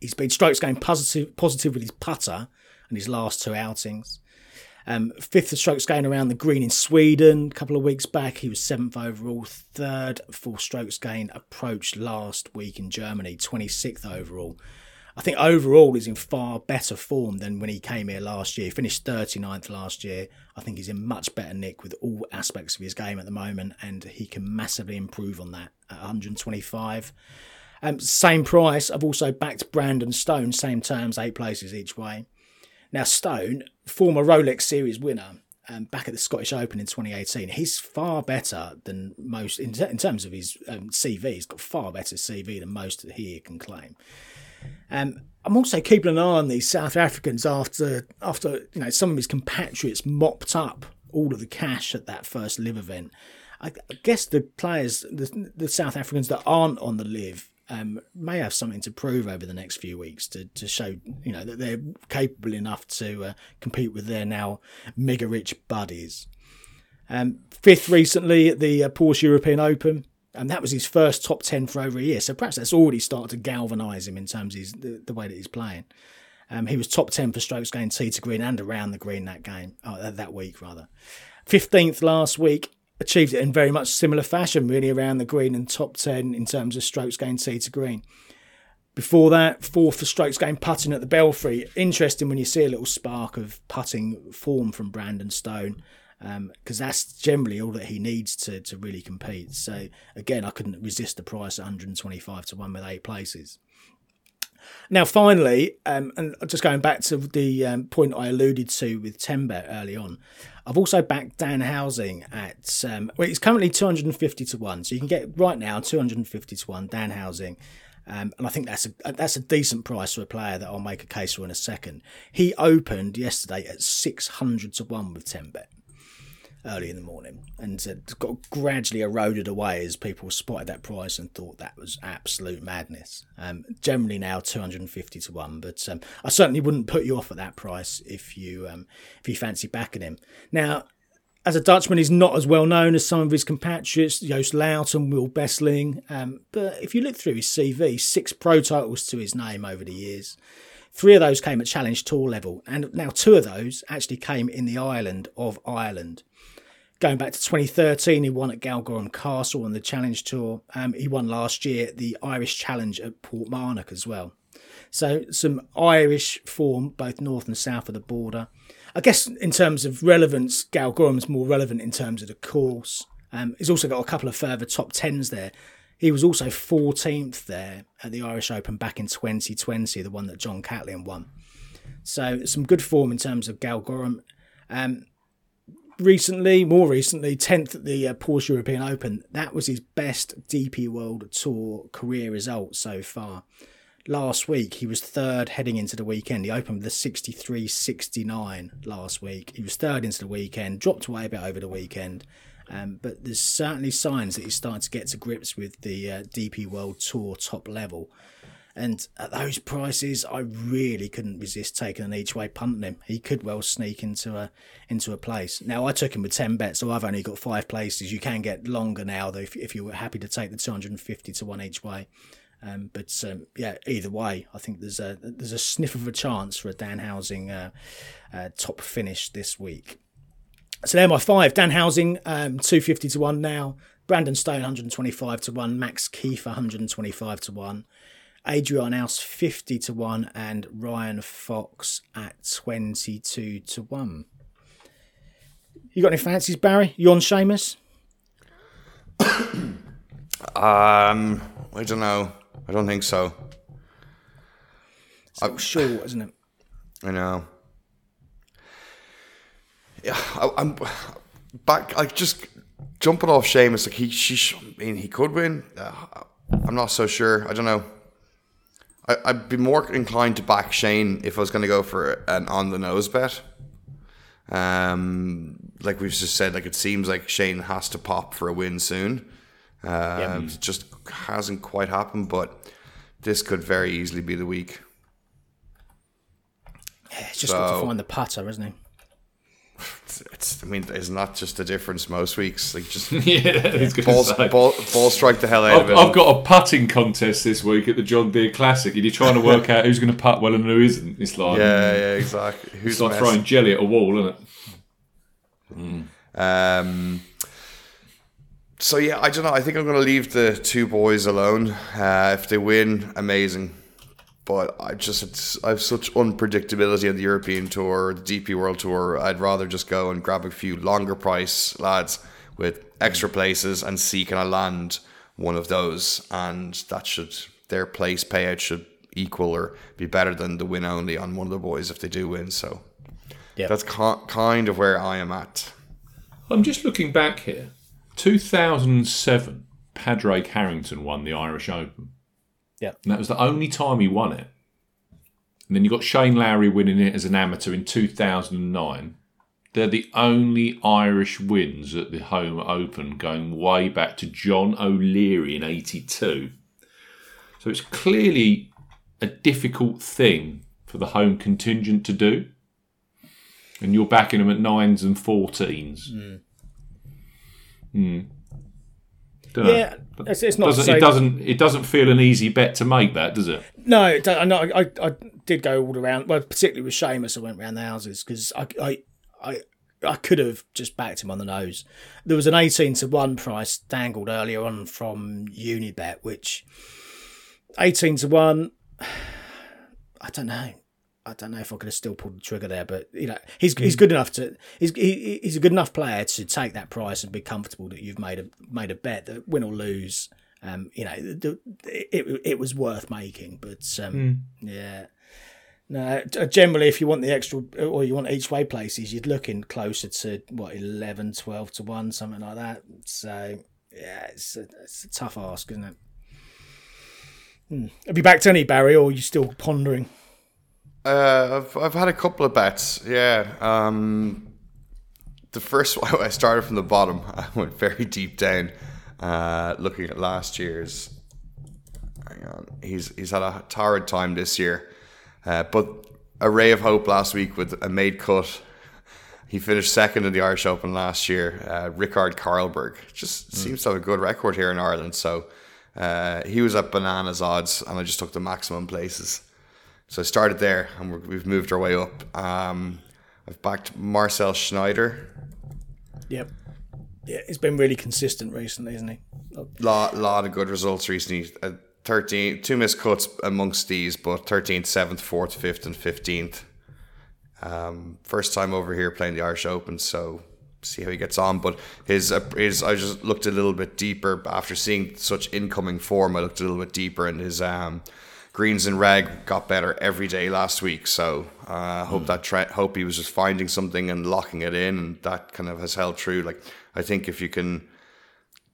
He's been strokes going positive, positive with his putter in his last two outings. Um, fifth strokes gain around the green in Sweden a couple of weeks back. He was seventh overall. Third full strokes gain approach last week in Germany, 26th overall. I think overall he's in far better form than when he came here last year. He finished 39th last year. I think he's in much better nick with all aspects of his game at the moment, and he can massively improve on that at 125. Um, same price. I've also backed Brandon Stone, same terms, eight places each way. Now, Stone, former Rolex Series winner, um, back at the Scottish Open in 2018, he's far better than most in, in terms of his um, CV. He's got far better CV than most that he can claim. Um, I'm also keeping an eye on these South Africans after after you know some of his compatriots mopped up all of the cash at that first LIV event. I, guess the players, the, the South Africans that aren't on the LIV, um, may have something to prove over the next few weeks to, to show you know that they're capable enough to uh, compete with their now mega rich buddies. Um, fifth recently at the uh, Porsche European Open, and that was his first top ten for over a year. So perhaps that's already started to galvanise him in terms of his, the, the way that he's playing. Um, he was top ten for strokes gained tee to green and around the green that game, oh, that week rather. Fifteenth last week, achieved it in very much similar fashion, really around the green and top 10 in terms of strokes gained tee to green. Before that, fourth for strokes gained putting at the Belfry. Interesting when you see a little spark of putting form from Brandon Stone, because um, that's generally all that he needs to, to really compete. So, again, I couldn't resist the price at 125 to 1 with eight places. Now, finally, um, and just going back to the um, point I alluded to with 10Bet early on, I've also backed Daan Huizing at, um, well, it's currently 250 to 1. So you can get right now 250 to 1 Daan Huizing. Um, and I think that's a that's a decent price for a player that I'll make a case for in a second. He opened yesterday at 600 to 1 with 10Bet early in the morning and uh, got gradually eroded away as people spotted that price and thought that was absolute madness. Um, generally now 250 to 1, but um, I certainly wouldn't put you off at that price if you um, if you fancy backing him. Now, as a Dutchman, he's not as well known as some of his compatriots, Joost Luiten and Wil Besseling. Um, but if you look through his CV, six pro titles to his name over the years. Three of those came at Challenge Tour level, and now two of those actually came in the island of Ireland. Going back to 2013, he won at Galgorm Castle on the Challenge Tour. Um, he won last year at the Irish Challenge at Portmarnock as well. So some Irish form, both north and south of the border. I guess in terms of relevance, is more relevant in terms of the course. Um, he's also got a couple of further top tens there. He was also 14th there at the Irish Open back in 2020, the one that John Catlin won. So some good form in terms of Galgorm. Um, recently, more recently, 10th at the uh, Porsche European Open. That was his best DP World Tour career result so far. Last week, he was third heading into the weekend. He opened with a 63 69 last week. He was third into the weekend, dropped away a bit over the weekend, Um, but there's certainly signs that he's starting to get to grips with the uh, DP World Tour top level. And at those prices, I really couldn't resist taking an each way punt on him. He could well sneak into a into a place. Now I took him with ten bets, so I've only got five places. You can get longer now though if, if you were happy to take the two hundred and fifty to one each way. Um, but um, yeah, either way, I think there's a there's a sniff of a chance for a Daan Huizing uh, uh, top finish this week. So they're my five. Daan Huizing, um, 250 to 1 now. Brandon Stone, 125 to 1. Max Kieffer, 125 to 1. Adri Arnaus, 50 to 1. And Ryan Fox at 22 to 1. You got any fancies, Barry? You on Seamus? Um, I don't know. I don't think so. I'm sure, isn't it? I know. Yeah, I, I'm back. Like just jumping off Seamus. Like he, she, I mean, he could win. Uh, I'm not so sure. I don't know. I, I'd be more inclined to back Shane if I was going to go for an on the nose bet. Um, like we've just said, like it seems like Shane has to pop for a win soon. Um, It just hasn't quite happened, but this could very easily be the week. Yeah, it's just got to find the putter, isn't he? It's, it's I mean, it's not just a difference most weeks. Like just (laughs) yeah, he's going ball, ball, ball strike the hell out I've, of it. I've got a putting contest this week at the John Deere Classic, and you're trying to work (laughs) out who's going to putt well and who isn't. It's like yeah, yeah, exactly. Who's it's like mess- throwing jelly at a wall, isn't it? Um, so yeah, I don't know. I think I'm going to leave the two boys alone. Uh, if they win, amazing. But I just it's, I have such unpredictability on the European Tour, the DP World Tour. I'd rather just go and grab a few longer price lads with extra mm. places and see can I land one of those, and that should their place payout should equal or be better than the win only on one of the boys if they do win. So Yeah. that's ki- kind of where I am at. I'm just looking back here. 2007, Padraig Harrington won the Irish Open. Yeah. And that was the only time he won it. And then you got Shane Lowry winning it as an amateur in 2009. They're the only Irish wins at the home open going way back to John O'Leary in 82. So it's clearly a difficult thing for the home contingent to do. And you're backing them at nines and 14s. Hmm. Dunno. Yeah, it's, it's not Doesn't, it doesn't. It doesn't feel an easy bet to make that, does it? No, it know. I, I did go all around. Well, particularly with Seamus, I went around the houses because I, I, I, I could have just backed him on the nose. There was an eighteen to one price dangled earlier on from Unibet, which eighteen to one. (sighs) I don't know. I don't know if I could have still pulled the trigger there, but you know, he's he's good enough to he's he, he's a good enough player to take that price and be comfortable that you've made a made a bet that win or lose, um, you know, the, it it was worth making. But um, yeah, no, generally, if you want the extra or you want each way places, you're looking closer to what 11, 12 to one, something like that. So yeah, it's a, it's a tough ask, isn't it? Hmm. Have you backed any Barry, or are you still pondering? Uh, I've I've had a couple of bets. Yeah. Um, the first (laughs) one I started from the bottom. (laughs) I went very deep down, uh, looking at last year's. Hang on, he's he's had a torrid time this year, uh, but a ray of hope last week with a made cut. He finished second in the Irish Open last year. Uh, Rickard Karlberg just seems to have a good record here in Ireland. So uh, he was at bananas odds, and I just took the maximum places. So I started there, and we've moved our way up. Um, I've backed Marcel Schneider. Yep. Yeah, he's been really consistent recently, isn't he? Lot, lot of good results recently. Uh, 13, two missed cuts amongst these, but 13th, 7th, 4th, 5th, and 15th. Um, first time over here playing the Irish Open, so see how he gets on. But his, uh, his I just looked a little bit deeper after seeing such incoming form. I looked a little bit deeper, and his um, greens and reg got better every day last week. So I uh, hope that tre- hope he was just finding something and locking it in, and that kind of has held true. Like I think if you can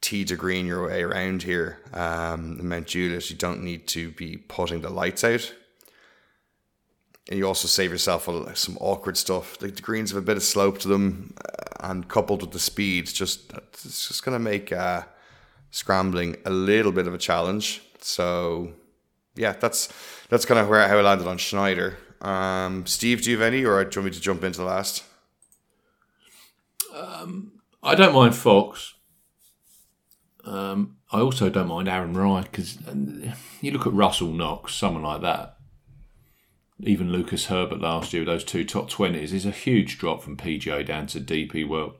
tee to green your way around here, um, in Mount Juliet, you don't need to be putting the lights out. And you also save yourself a- some awkward stuff. Like the greens have a bit of slope to them, and coupled with the speed, just it's just going to make uh, scrambling a little bit of a challenge. So yeah, that's that's kind of where how I landed on Schneider. Um, Steve, do you have any, or do you want me to jump into the last? I don't mind Fox. Um, I also don't mind Aaron Rai because you look at Russell Knox, someone like that. Even Lucas Herbert last year, those two top twenties, is a huge drop from PGA down to DP World.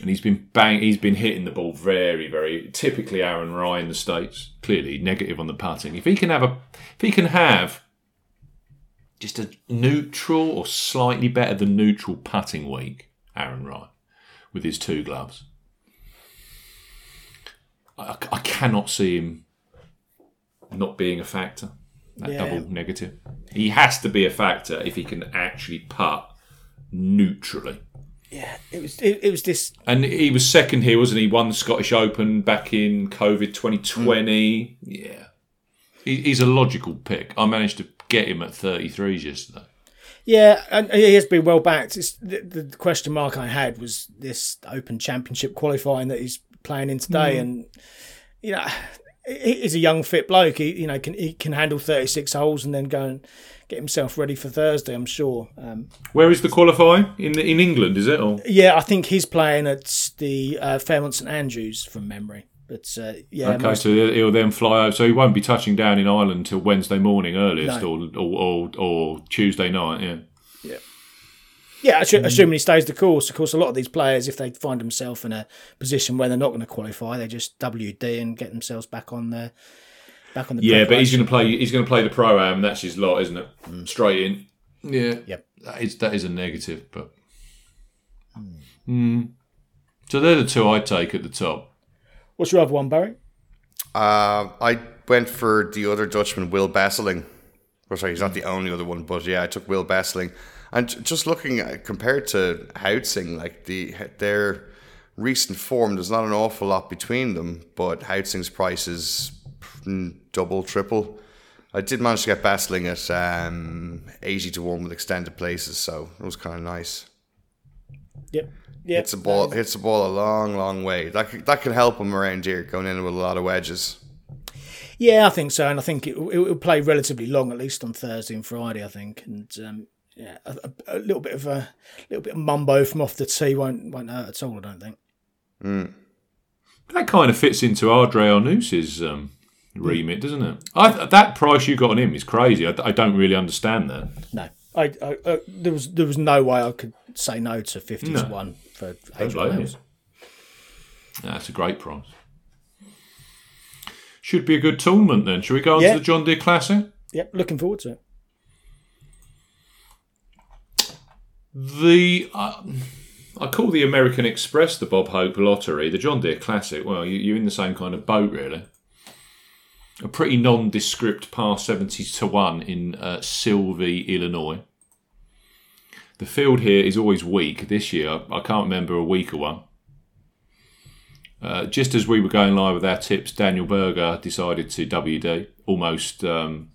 And he's been bang, he's been hitting the ball very, very typically Aaron Rai in the states. Clearly negative on the putting. If he can have a, if he can have just a neutral or slightly better than neutral putting week, Aaron Rai, with his two gloves. I, I cannot see him not being a factor. That Yeah. double negative. He has to be a factor if he can actually putt neutrally. Yeah, it was it, it was this. And he was second here, wasn't he? Won the Scottish Open back in COVID 2020. Yeah. He, he's a logical pick. I managed to get him at 33s yesterday. Yeah, and he has been well backed. It's, the, the question mark I had was this Open Championship qualifying that he's playing in today, mm. and you know, he's a young fit bloke. He you know can he can handle thirty six holes and then go and get himself ready for Thursday. I'm sure. Um, Where is the qualifying? In in England, is it? Or yeah, I think he's playing at the uh, Fairmont St Andrews from memory. But uh, yeah, Okay, so he'll then fly over. So he won't be touching down in Ireland till Wednesday morning earliest, or, or, or or Tuesday night. Yeah. Yeah, assu- assuming he stays the course. Of course, a lot of these players, if they find themselves in a position where they're not going to qualify, they just WD and get themselves back on the back on the. Yeah, but he's going to play. He's going to play the pro am. That's his lot, isn't it? Straight in. Yeah. Yep. That is that is a negative, but. Mm. So they're the two I'd take at the top. What's your other one, Barry? Uh, I went for the other Dutchman, Wil Besseling. Oh, sorry, he's not the only other one, but yeah, I took Wil Besseling. And just looking at, compared to Huizing, like the their recent form, there's not an awful lot between them, but Huizing's price is mm, double, triple. I did manage to get Besseling at um, 80 to 1 with extended places, so it was kind of nice. Yep. Yep. Hits the ball, hits the ball a long, long way. That could, that could help him around here, going in with a lot of wedges. Yeah, I think so, and I think it it will play relatively long, at least on Thursday and Friday. I think, and um, yeah, a, a, a little bit of a little bit of mumbo from off the tee won't won't hurt at all. I don't think. That kind of fits into Adri Arnaus's um, remit, doesn't it? I, that price you got on him is crazy. I, I don't really understand that. No, I, I uh, there was there was no way I could say no to fifty to one for Adrian you. That's a great price. Should be a good tournament then. Shall we go on Yeah. to the John Deere Classic? Yep, looking forward to it. The uh, I call the American Express the Bob Hope Lottery, the John Deere Classic. Well, you, you're in the same kind of boat, really. A pretty nondescript par 70 to 1 in uh, Silvis, Illinois. The field here is always weak. This year, I can't remember a weaker one. Uh, just as we were going live with our tips, Daniel Berger decided to WD. Almost um,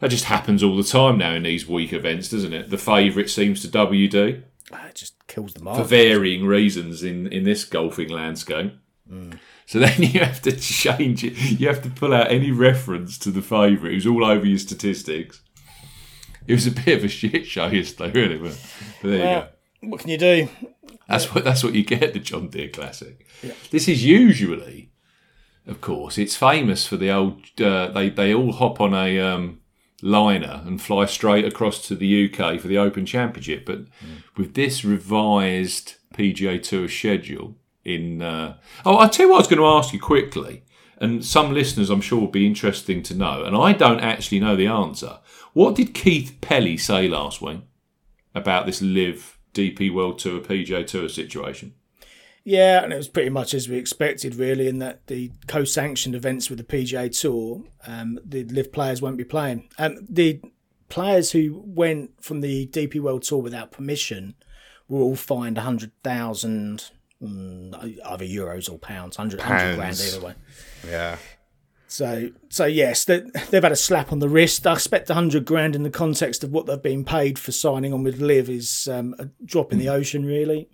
that just happens all the time now in these weak events, doesn't it? The favourite seems to WD Ah, It just kills the market. for varying reasons in, in this golfing landscape. So (laughs) then you have to change it. You have to pull out any reference to the favourite who's all over your statistics. It was a bit of a shit show yesterday, really, but, but there you go. what can you do? That's what that's what you get the John Deere Classic. This is usually, of course, it's famous for the old. Uh, they they all hop on a um, liner and fly straight across to the UK for the Open Championship. But with this revised PGA Tour schedule, in uh, oh, I tell you what, I was going to ask you quickly, and some listeners I'm sure will be interesting to know, and I don't actually know the answer. What did Keith Pelley say last week about this LIV DP World Tour PGA Tour situation? Yeah, and it was pretty much as we expected, really, in that the co-sanctioned events with the PGA Tour, um, the LIV players won't be playing. Um, the players who went from the DP World Tour without permission were all fined hundred thousand, mm, either euros or pounds, hundred hundred grand either way. Yeah. So, so yes, they, they've had a slap on the wrist. I expect hundred grand in the context of what they've been paid for signing on with Liv is um, a drop in the ocean, really.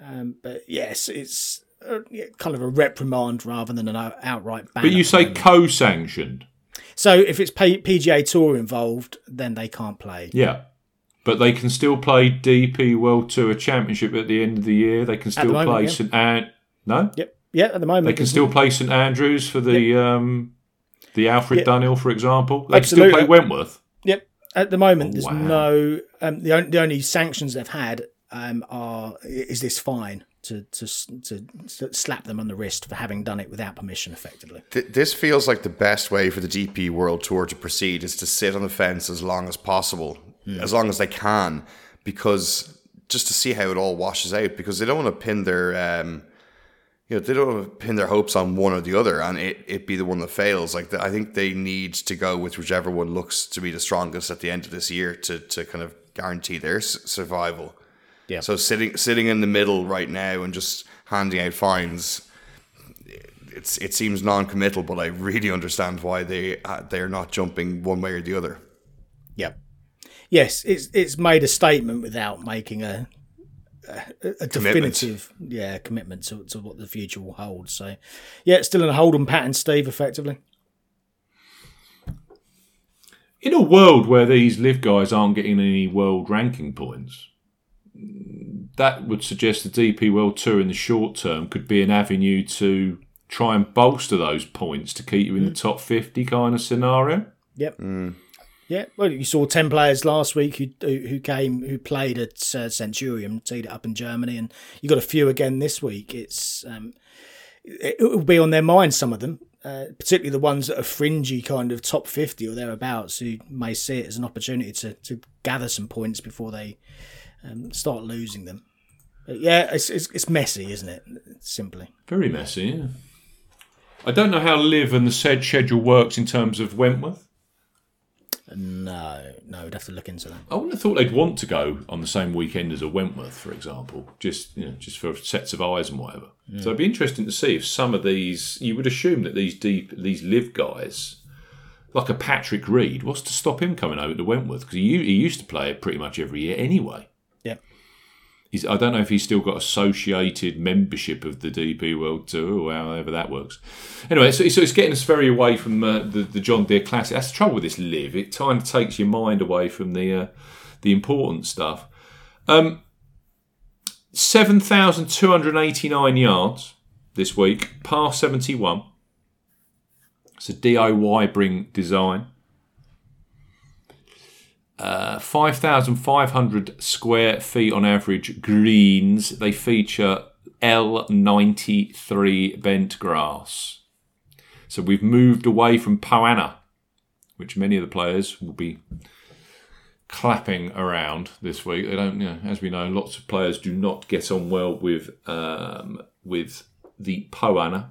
Um, but yes, it's uh, yeah, kind of a reprimand rather than an outright ban. But you say co-sanctioned, so if it's P- PGA Tour involved, then they can't play. yeah. But they can still play DP World Tour Championship at the end of the year. They can still moment, play yeah. St. An- No, Yep. Yeah, at the moment they can still play St Andrews for the um, the Alfred Yeah. Dunhill, for example. They Absolutely. can still play Wentworth. Yep. At the moment, there's Wow. no um, the only the only sanctions they've had um, are is this fine to, to to to slap them on the wrist for having done it without permission, effectively. Th- this feels like the best way for the DP World Tour to proceed is to sit on the fence as long as possible, as long as they can, because just to see how it all washes out. Because they don't want to pin their, um, you know, they don't want to pin their hopes on one or the other, and it, it be the one that fails. Like the, I think they need to go with whichever one looks to be the strongest at the end of this year to to kind of guarantee their s- survival. Yeah. So sitting sitting in the middle right now and just handing out fines it's it seems non-committal, but I really understand why they uh, they're not jumping one way or the other. Yep. Yes, it's it's made a statement without making a a, a definitive yeah commitment to, to what the future will hold. So yeah, it's still in a hold pattern, Steve effectively. In a world where these LIV guys aren't getting any world ranking points, that would suggest the DP World Tour in the short term could be an avenue to try and bolster those points to keep you in the mm. top 50 kind of scenario. Yep. Mm. Yeah. Well, you saw ten players last week who who came who played at uh, Centurion, teed it up in Germany, and you got a few again this week. It's um, it, it will be on their mind. Some of them, uh, particularly the ones that are fringy, kind of top fifty or thereabouts, who may see it as an opportunity to to gather some points before they um, start losing them. But yeah, it's, it's it's messy, isn't it? Simply. Very messy, yeah. I don't know how LIV and the said schedule works in terms of Wentworth. No, no, we'd have to look into that. I wouldn't have thought they'd want to go on the same weekend as a Wentworth, for example, just you know, just for sets of eyes and whatever. So it'd be interesting to see if some of these. You would assume that these deep, these LIV guys, like a Patrick Reed, what's to stop him coming over to Wentworth? Because he, he used to play it pretty much every year anyway. He's, I don't know if he's still got associated membership of the DP World Tour or however that works. Anyway, so, so it's getting us very away from uh, the, the John Deere Classic. That's the trouble with this LIV. It kind of takes your mind away from the uh, the important stuff. Um, 7,289 yards this week, par 71. It's a D.A. Weibring design. Uh, 5,500 square feet on average greens. They feature L93 bent grass. So we've moved away from Poa annua, which many of the players will be clapping around this week. They don't, you know, as we know, lots of players do not get on well with um, with the Poa annua.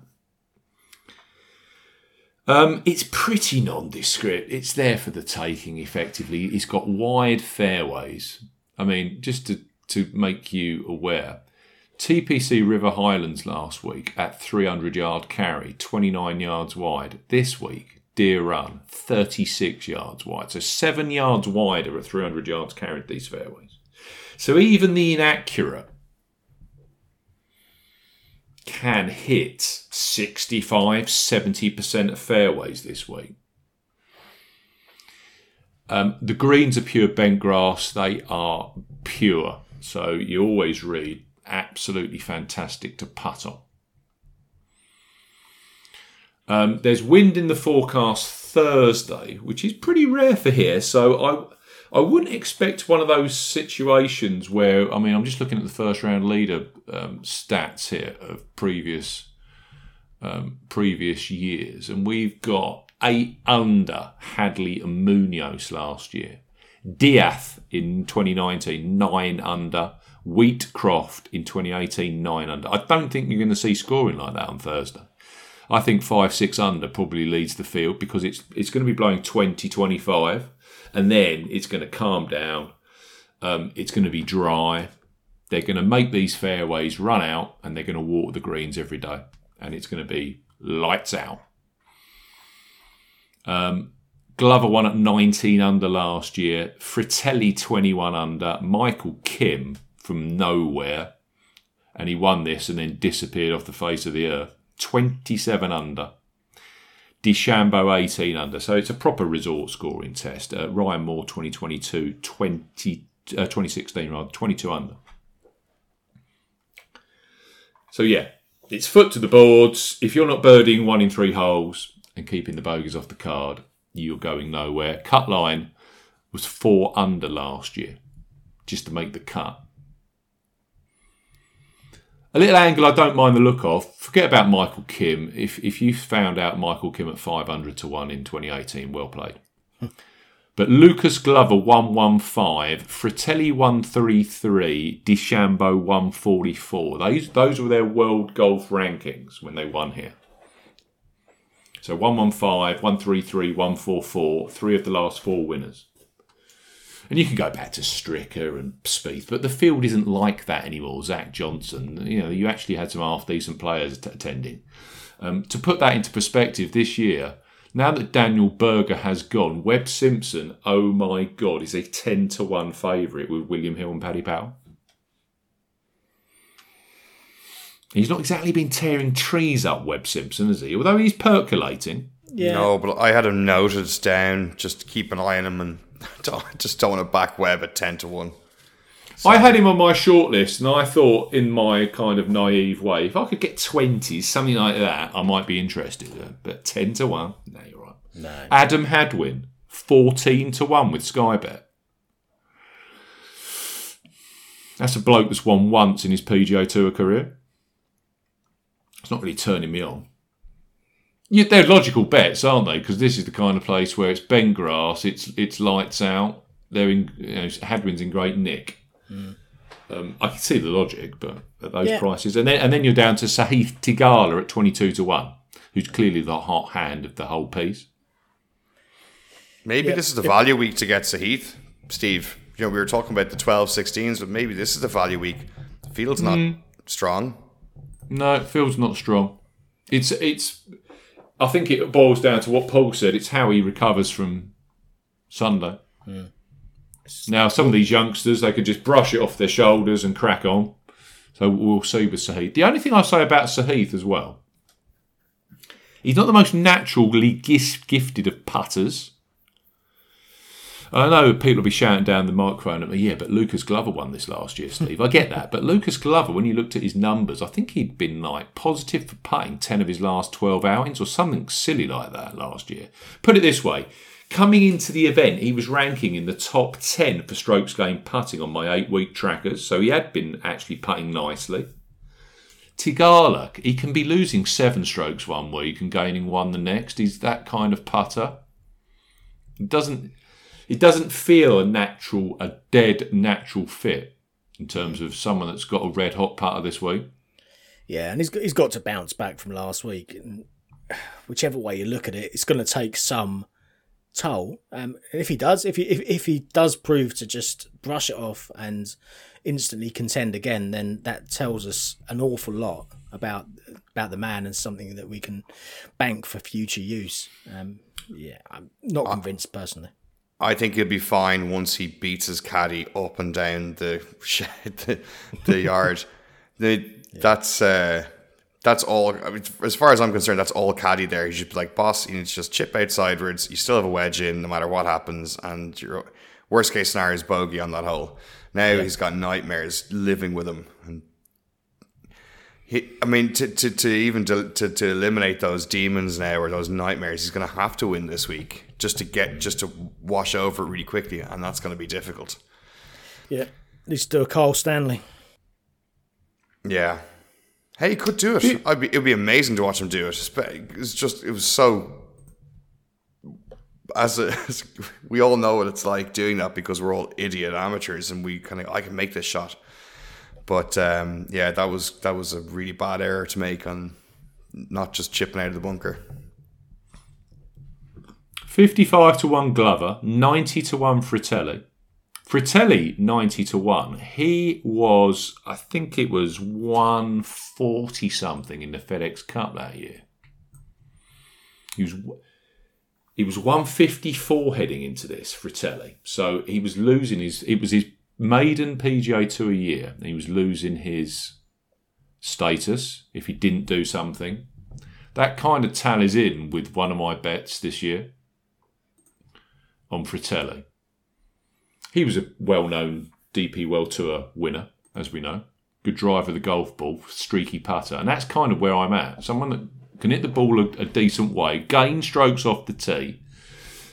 Um, it's pretty nondescript. It's there for the taking, effectively. It's got wide fairways. I mean, just to, to make you aware, TPC River Highlands last week at 300 yard carry, 29 yards wide. This week, Deere Run, 36 yards wide. So seven yards wider at 300 yards carried these fairways. So even the inaccurate can hit 65 70% of fairways this week. Um, the greens are pure bent grass, they are pure. So you always read absolutely fantastic to putt on. Um, there's wind in the forecast Thursday, which is pretty rare for here. So I I wouldn't expect one of those situations where I mean I'm just looking at the first round leader um, stats here of previous um, previous years, and we've got eight under Hadley and Munoz last year. Diath in 2019, nine under. Wheatcroft in 2018, nine under. I don't think you're going to see scoring like that on Thursday. I think five, six under probably leads the field because it's it's going to be blowing 20, 25, and then it's going to calm down. Um, it's going to be dry. They're going to make these fairways run out, and they're going to water the greens every day, and it's going to be lights out. Um, Glover won at 19 under last year. Frittelli 21 under. Michael Kim from nowhere. And he won this and then disappeared off the face of the earth. 27 under. DeChambeau 18 under. So it's a proper resort scoring test. Uh, Ryan Moore 2022, 20, uh, 2016 rather, 22 under. So yeah, it's foot to the boards. If you're not birding one in three holes and keeping the bogeys off the card, you're going nowhere. Cut line was four under last year, just to make the cut. A little angle I don't mind the look of. Forget about Michael Kim. If if you found out Michael Kim at 500 to 1 in 2018, well played. (laughs) but Lucas Glover 115, Frittelli 133, DeChambeau 144. Those, those were their world golf rankings when they won here. So 115, 133, 144, three of the last four winners. And you can go back to Stricker and Spieth, but the field isn't like that anymore. Zach Johnson, you know, you actually had some half decent players t- attending. Um, to put that into perspective, this year, now that Daniel Berger has gone, Webb Simpson, oh my God, is a 10 to 1 favourite with William Hill and Paddy Power. He's not exactly been tearing trees up, Webb Simpson, has he? Although he's percolating. Yeah. No, but I had him noted down. Just to keep an eye on him, and (laughs) don't, just don't want to back Webb at ten to one. I had him on my shortlist, and I thought, in my kind of naive way, if I could get 20s, something like that, I might be interested. But 10 to 1, no, you're right. No. Adam Hadwin, 14 to 1 with Skybet. That's a bloke that's won once in his PGA Tour career. It's not really turning me on. Yeah, they're logical bets, aren't they? Because this is the kind of place where it's bent grass, it's it's lights out. They're in you know, Hadwin's in great nick. Um, I can see the logic, but at those Yeah. prices, and then and then you're down to Sahith Theegala at twenty two to one, who's clearly the hot hand of the whole piece. Maybe Yeah. this is the value week to get Sahith, Steve. You know, we were talking about the 12 16s, but maybe this is the value week. The field's not Mm. strong. No, field's not strong. It's it's. I think it boils down to what Paul said. It's how he recovers from Sunday. Now, some of these youngsters, they could just brush it off their shoulders and crack on. So we'll see with Sahith. The only thing I'll say about Sahith as well, he's not the most naturally gifted of putters. I know people will be shouting down the microphone at me, yeah, but Lucas Glover won this last year, Steve. I get that. But Lucas Glover, when you looked at his numbers, I think he'd been like positive for putting 10 of his last 12 outings or something silly like that last year. Put it this way coming into the event, he was ranking in the top 10 for strokes gained putting on my eight week trackers. So he had been actually putting nicely. Theegala, he can be losing seven strokes one week and gaining one the next. He's that kind of putter. Doesn't it doesn't feel a natural, a dead natural fit in terms of someone that's got a red hot putter this week. Yeah, and he's got, he's got to bounce back from last week. And (sighs) whichever way you look at it, it's going to take some toll. Um, and if he does, if he if, if he does prove to just brush it off and instantly contend again, then that tells us an awful lot about about the man and something that we can bank for future use. Um, yeah, I'm not convinced personally. I think he'll be fine once he beats his caddy up and down the (laughs) the, the yard. The, That's uh, that's all. I mean, as far as I'm concerned, that's all caddy there. He should be like, boss, you need to just chip out sidewards. You still have a wedge in, no matter what happens, and your worst case scenario is bogey on that hole. Now he's got nightmares living with him, and he, I mean, to, to, to even to, to, to eliminate those demons now or those nightmares, he's going to have to win this week just to get just to wash over it really quickly, and that's going to be difficult. Yeah, needs to do a Kyle Stanley. Yeah. Hey, he could do it. I'd be, it'd be amazing to watch him do it. It's just, it was so. As, a, as (laughs) we all know what it's like doing that because we're all idiot amateurs and we kind of I can make this shot, but um, yeah, that was that was a really bad error to make on not just chipping out of the bunker. 55 to 1 Glover, 90 to 1 Frittelli. Frittelli, 90 to 1. He was, I think it was 140 something in the FedEx Cup that year. He was. he was 154 heading into this, Frittelli. So he was losing his. It was his maiden PGA Tour a year. He was losing his status if he didn't do something. That kind of tallies in with one of my bets this year on Frittelli. He was a well-known DP World Tour winner, as we know. Good driver of the golf ball, streaky putter, and that's kind of where I'm at. Someone that can hit the ball a, a decent way, gain strokes off the tee.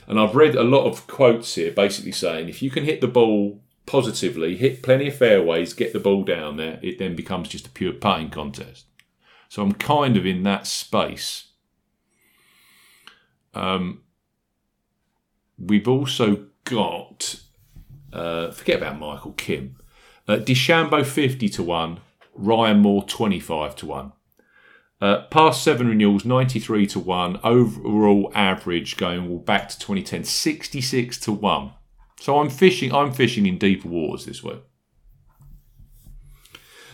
And I've read a lot of quotes here basically saying if you can hit the ball positively, hit plenty of fairways, get the ball down there, it then becomes just a pure putting contest. So I'm kind of in that space. Um, we've also got, uh, forget about Michael Kim, uh, DeChambeau 50 to 1, Ryan Moore 25 to 1. Uh, past seven renewals, 93 to 1. Overall average going back to 2010, 66 to 1. So I'm fishing, I'm fishing in deeper waters this week.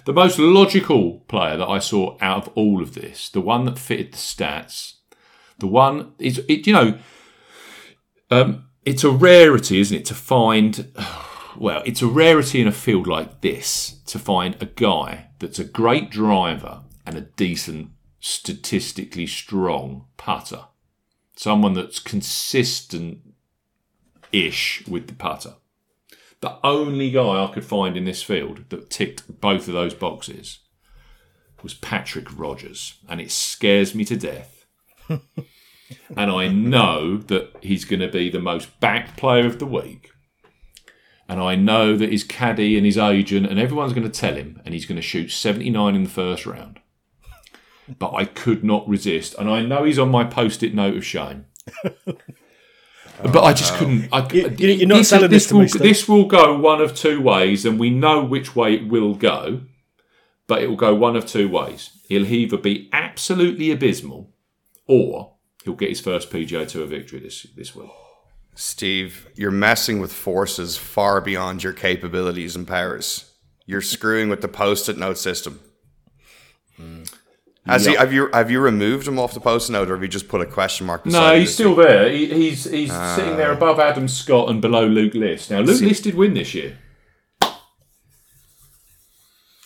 The most logical player that I saw out of all of this, the one that fitted the stats, the one is, it, you know, um, it's a rarity, isn't it, to find, (sighs) well, it's a rarity in a field like this to find a guy that's a great driver and a decent, statistically strong putter. Someone that's consistent ish with the putter. The only guy I could find in this field that ticked both of those boxes was Patrick Rodgers, and it scares me to death. (laughs) and I know that he's going to be the most backed player of the week. And I know that his caddy and his agent and everyone's going to tell him, and he's going to shoot 79 in the first round. But I could not resist, and I know he's on my post-it note of shame. (laughs) but I just couldn't. I, You- you- you're not this, selling this this to will, me, Steve. This will go one of two ways, and we know which way it will go. But it will go one of two ways. He'll either be absolutely abysmal, or he'll get his first PGA Tour victory this this week. Steve, you're messing with forces far beyond your capabilities and powers. You're screwing with the post-it note system. Has he, have you have you removed him off the post-it note, or have you just put a question mark? No, he's still week? there. He, he's he's ah. sitting there above Adam Scott and below Luke List. Now, Luke List did win this year.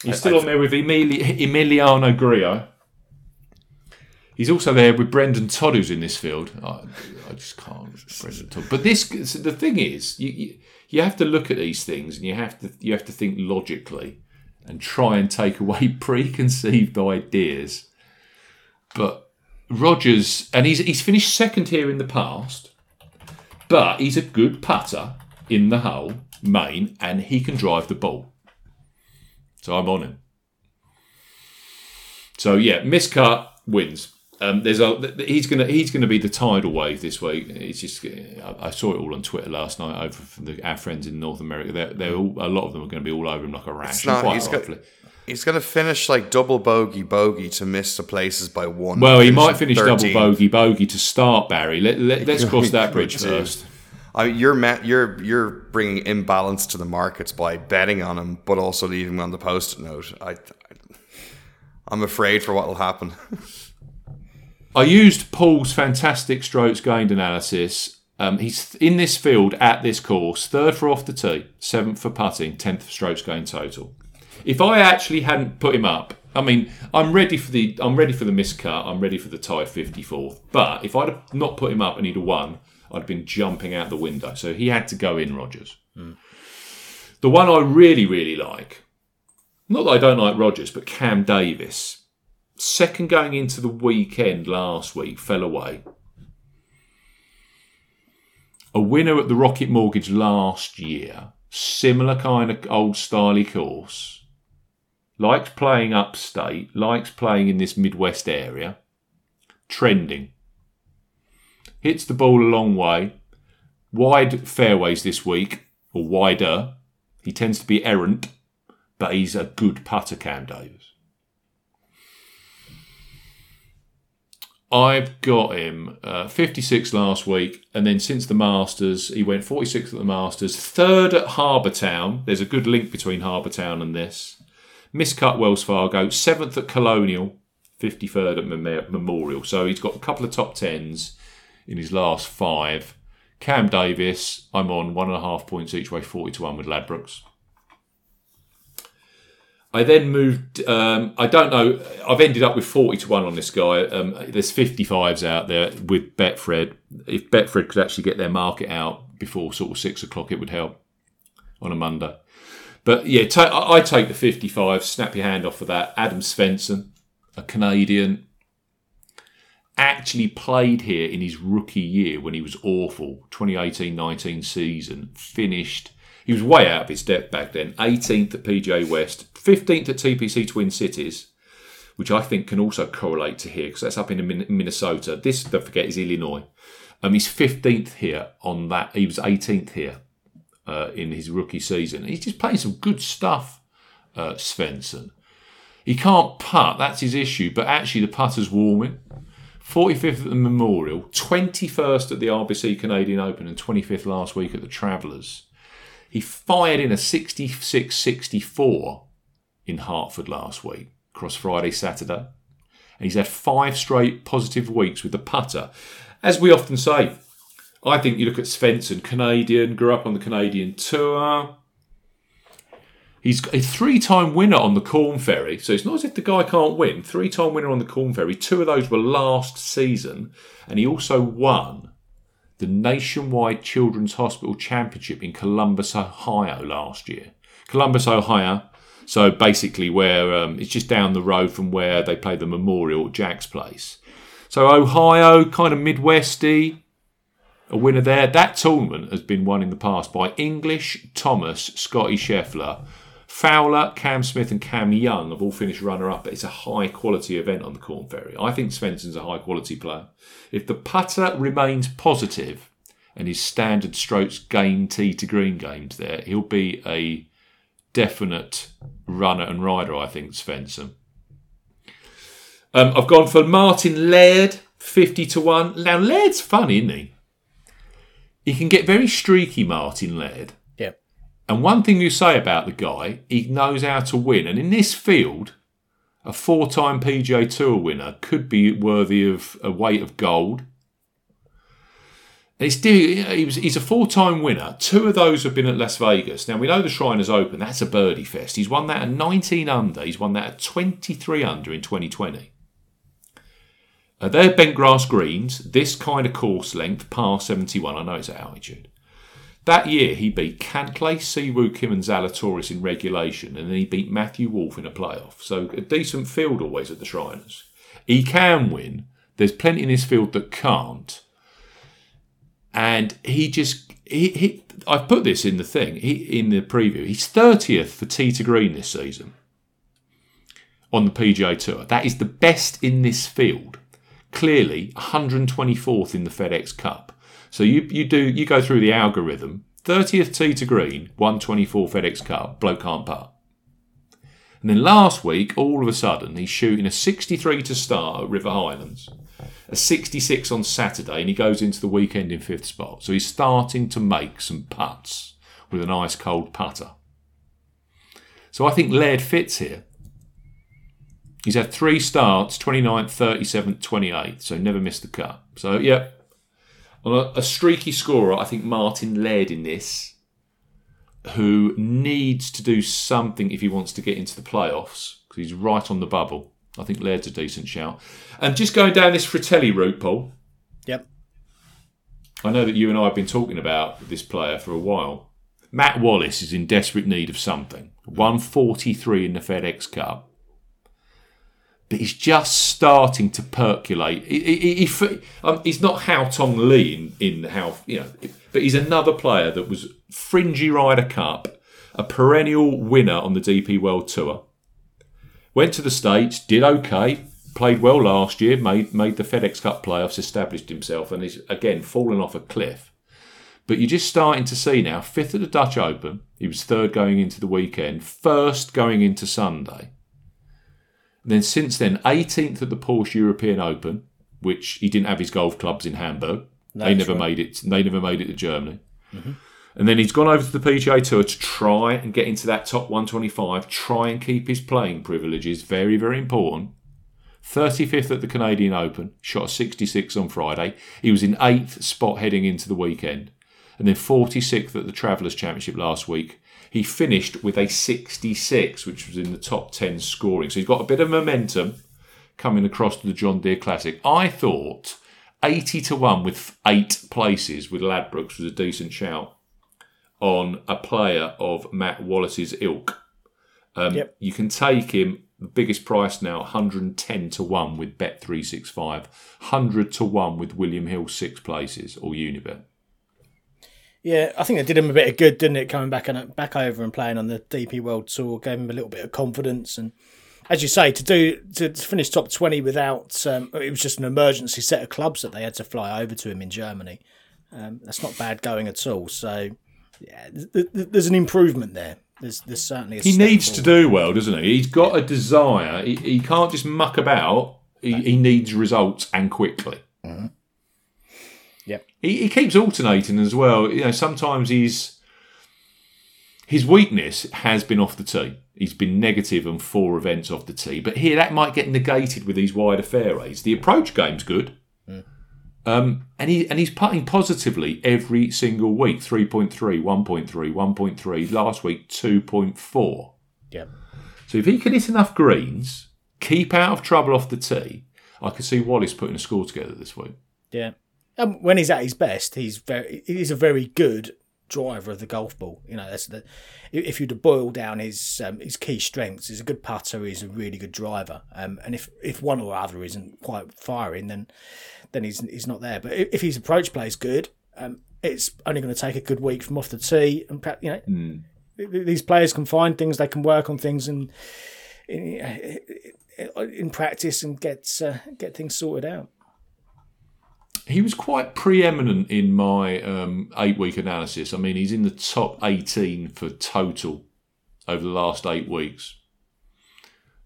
He's still on there with Emili- Emiliano Grillo. He's also there with Brendon Todd, who's in this field. I, I just can't, Brendon Todd. But this, the thing is, you, you you have to look at these things, and you have to you have to think logically, and try and take away (laughs) preconceived ideas. But Rodgers, and he's he's finished second here in the past, but he's a good putter in the hole, main, and he can drive the ball. So I'm on him. So yeah, miscut wins. Um, there's a he's gonna he's gonna be the tidal wave this week. It's just I I saw it all on Twitter last night over from the, our friends in North America. They're, they're all, a lot of them are going to be all over him like a rash. Not- quite he's got- rightfully. He's going to finish like double bogey bogey to miss the places by one. Well, he might finish 13. double bogey bogey to start, Barry. Let, let, (laughs) let's cross that bridge first. I mean, you're you're you're bringing imbalance to the markets by betting on him, but also leaving him on the post-it note. I, I I'm afraid for what will happen. (laughs) I used Paul's fantastic strokes gained analysis. Um, he's in this field at this course, third for off the tee, seventh for putting, tenth for strokes gained total. If I actually hadn't put him up, I mean, I'm ready for the I'm ready for the miscut. I'm ready for the tie 54th. But if I'd have not put him up and he'd have won, I'd have been jumping out the window. So he had to go in, Rodgers. Hmm. The one I really, really like, not that I don't like Rodgers, but Cam Davis second going into the weekend last week fell away. A winner at the Rocket Mortgage last year, similar kind of old styly course. Likes playing upstate, likes playing in this Midwest area. Trending. Hits the ball a long way. Wide fairways this week, or wider. He tends to be errant, but he's a good putter, Cam Davis. I've got him uh, 56 last week, and then since the Masters, he went 46 at the Masters, third at Harbour Town. There's a good link between Harbour Town and this. Miscut Wells Fargo, seventh at Colonial, 53rd at Mem- Memorial. So he's got a couple of top tens. in his last five. Cam Davis, I'm on one and a half points each way, 40 to 1 with Ladbrokes. I then moved. Um, I don't know. I've ended up with forty to one on this guy. Um, there's fifty fives out there with Betfred. If Betfred could actually get their market out before sort of six o'clock, it would help on a Monday. But yeah, ta- I take the fifty five. Snap your hand off for that. Adam Svensson, a Canadian, actually played here in his rookie year when he was awful. 2018-19 season finished. He was way out of his depth back then. 18th at PGA West, 15th at TPC Twin Cities, which I think can also correlate to here because that's up in Minnesota. This, don't forget, is Illinois. Um, he's 15th here on that. He was 18th here uh, in his rookie season. He's just playing some good stuff, uh, Svensson. He can't putt, that's his issue, but actually the putter's warming. 45th at the Memorial, 21st at the RBC Canadian Open, and 25th last week at the Travelers. He fired in a 66 64 in Hartford last week, across Friday, Saturday. And he's had five straight positive weeks with the putter. As we often say, I think you look at Svensson, Canadian, grew up on the Canadian tour. He's a three time winner on the Korn Ferry. So it's not as if the guy can't win. Three time winner on the Korn Ferry. Two of those were last season. And he also won the Nationwide Children's Hospital Championship in Columbus, Ohio last year. Columbus, Ohio. So basically, where um, it's just down the road from where they play the Memorial at Jack's place. So Ohio, kind of Midwesty, a winner there. That tournament has been won in the past by English, Thomas, Scottie Scheffler, Fowler, Cam Smith, and Cam Young have all finished runner up. It's a high quality event on the Korn Ferry. I think Svensson's a high quality player. If the putter remains positive and his standard strokes gain tee to green games there, he'll be a definite runner and rider, I think, Svensson. Um, I've gone for Martin Laird, 50 to 1. Now, Laird's funny, isn't he? He can get very streaky, Martin Laird. Yeah. And one thing you say about the guy, he knows how to win. And in this field, a four time PGA Tour winner could be worthy of a weight of gold. It's, he was, he's a four time winner. Two of those have been at Las Vegas. Now, we know the Shriners Open, that's a birdie fest. He's won that at 19 under, he's won that at 23 under in 2020. Uh, they're bent grass greens, this kind of course length, par 71. I know it's at altitude. That year, he beat Cantlay, Si Woo Kim, and Zalatoris in regulation, and then he beat Matthew Wolff in a playoff. So a decent field always at the Shriners. He can win. There's plenty in this field that can't. And he just he, he I've put this in the thing he, in the preview. He's thirtieth for tee to green this season on the PGA Tour. That is the best in this field. Clearly, 124th in the FedEx Cup. So you you do you go through the algorithm. 30th tee to green, 124 FedEx Cup, bloke can't putt. And then last week, all of a sudden, he's shooting a 63 to start at River Highlands, a 66 on Saturday, and he goes into the weekend in fifth spot. So he's starting to make some putts with an ice cold putter. So I think Laird fits here. He's had three starts 29th, 37th, 28th, so never missed the cut. So, yeah, on a, a streaky scorer, I think Martin Laird in this, who needs to do something if he wants to get into the playoffs, because he's right on the bubble. I think Laird's a decent shout. And just going down this Frittelli route, Paul, Yep. I know that you and I have been talking about this player for a while. Matt Wallace is in desperate need of something. 143 in the FedEx Cup. But he's just starting to percolate. He, he, he, um, he's not Haotong Li in, in how, you know, but he's another player that was fringy Ryder Cup, a perennial winner on the DP World Tour. Went to the States, did okay, played well last year, made made the FedEx Cup playoffs, established himself, and is again fallen off a cliff. But you're just starting to see now, fifth at the Dutch Open, he was third going into the weekend, first going into Sunday. And then since then, 18th at the Porsche European Open, which he didn't have his golf clubs in Hamburg. they never right. made it. They never made it to Germany. Mm-hmm. And then he's gone over to the PGA Tour to try and get into that top 125, try and keep his playing privileges. Very, very important. 35th at the Canadian Open, shot a 66 on Friday. He was in eighth spot heading into the weekend, and then 46th at the Travelers Championship last week. He finished with a 66, which was in the top 10 scoring. So he's got a bit of momentum coming across to the John Deere Classic. I thought 80 to 1 with eight places with Ladbrokes was a decent shout on a player of Matt Wallace's ilk. Um, Yep. You can take him, the biggest price now, 110 to 1 with Bet365, 100 to 1 with William Hill, six places, or Unibet. Yeah, I think it did him a bit of good, didn't it? Coming back and back over and playing on the DP World Tour gave him a little bit of confidence, and as you say, to do to, finish top twenty without um, it was just an emergency set of clubs that they had to fly over to him in Germany. Um, that's not bad going at all. So, yeah, th- th- there's an improvement there. There's there's certainly a He needs to do well, doesn't he? He's got a desire. He, he can't just muck about. He, he needs results and quickly. Yep. He, he keeps alternating as well. You know, sometimes he's his weakness has been off the tee. He's been negative on four events off the tee, but here that might get negated with these wider fairways. The approach game's good, um, and he and he's putting positively every single week. 3.3, 1.3, 1.3. Last week, two point four. Yeah. So if he can hit enough greens, keep out of trouble off the tee, I could see Wallace putting a score together this week. Yeah. Um, when he's at his best, he's very he's a very good driver of the golf ball. You know, that's the if you were to boil down his um, his key strengths, he's a good putter, he's a really good driver. Um, and if if one or other isn't quite firing, then then he's he's not there. But if, his approach play is good, um, it's only going to take a good week from off the tee, and you know. th- These players can find things, they can work on things, and in, in practice, and get uh, get things sorted out. He was quite preeminent in my um, eight week analysis. I mean, he's in the top 18 for total over the last eight weeks.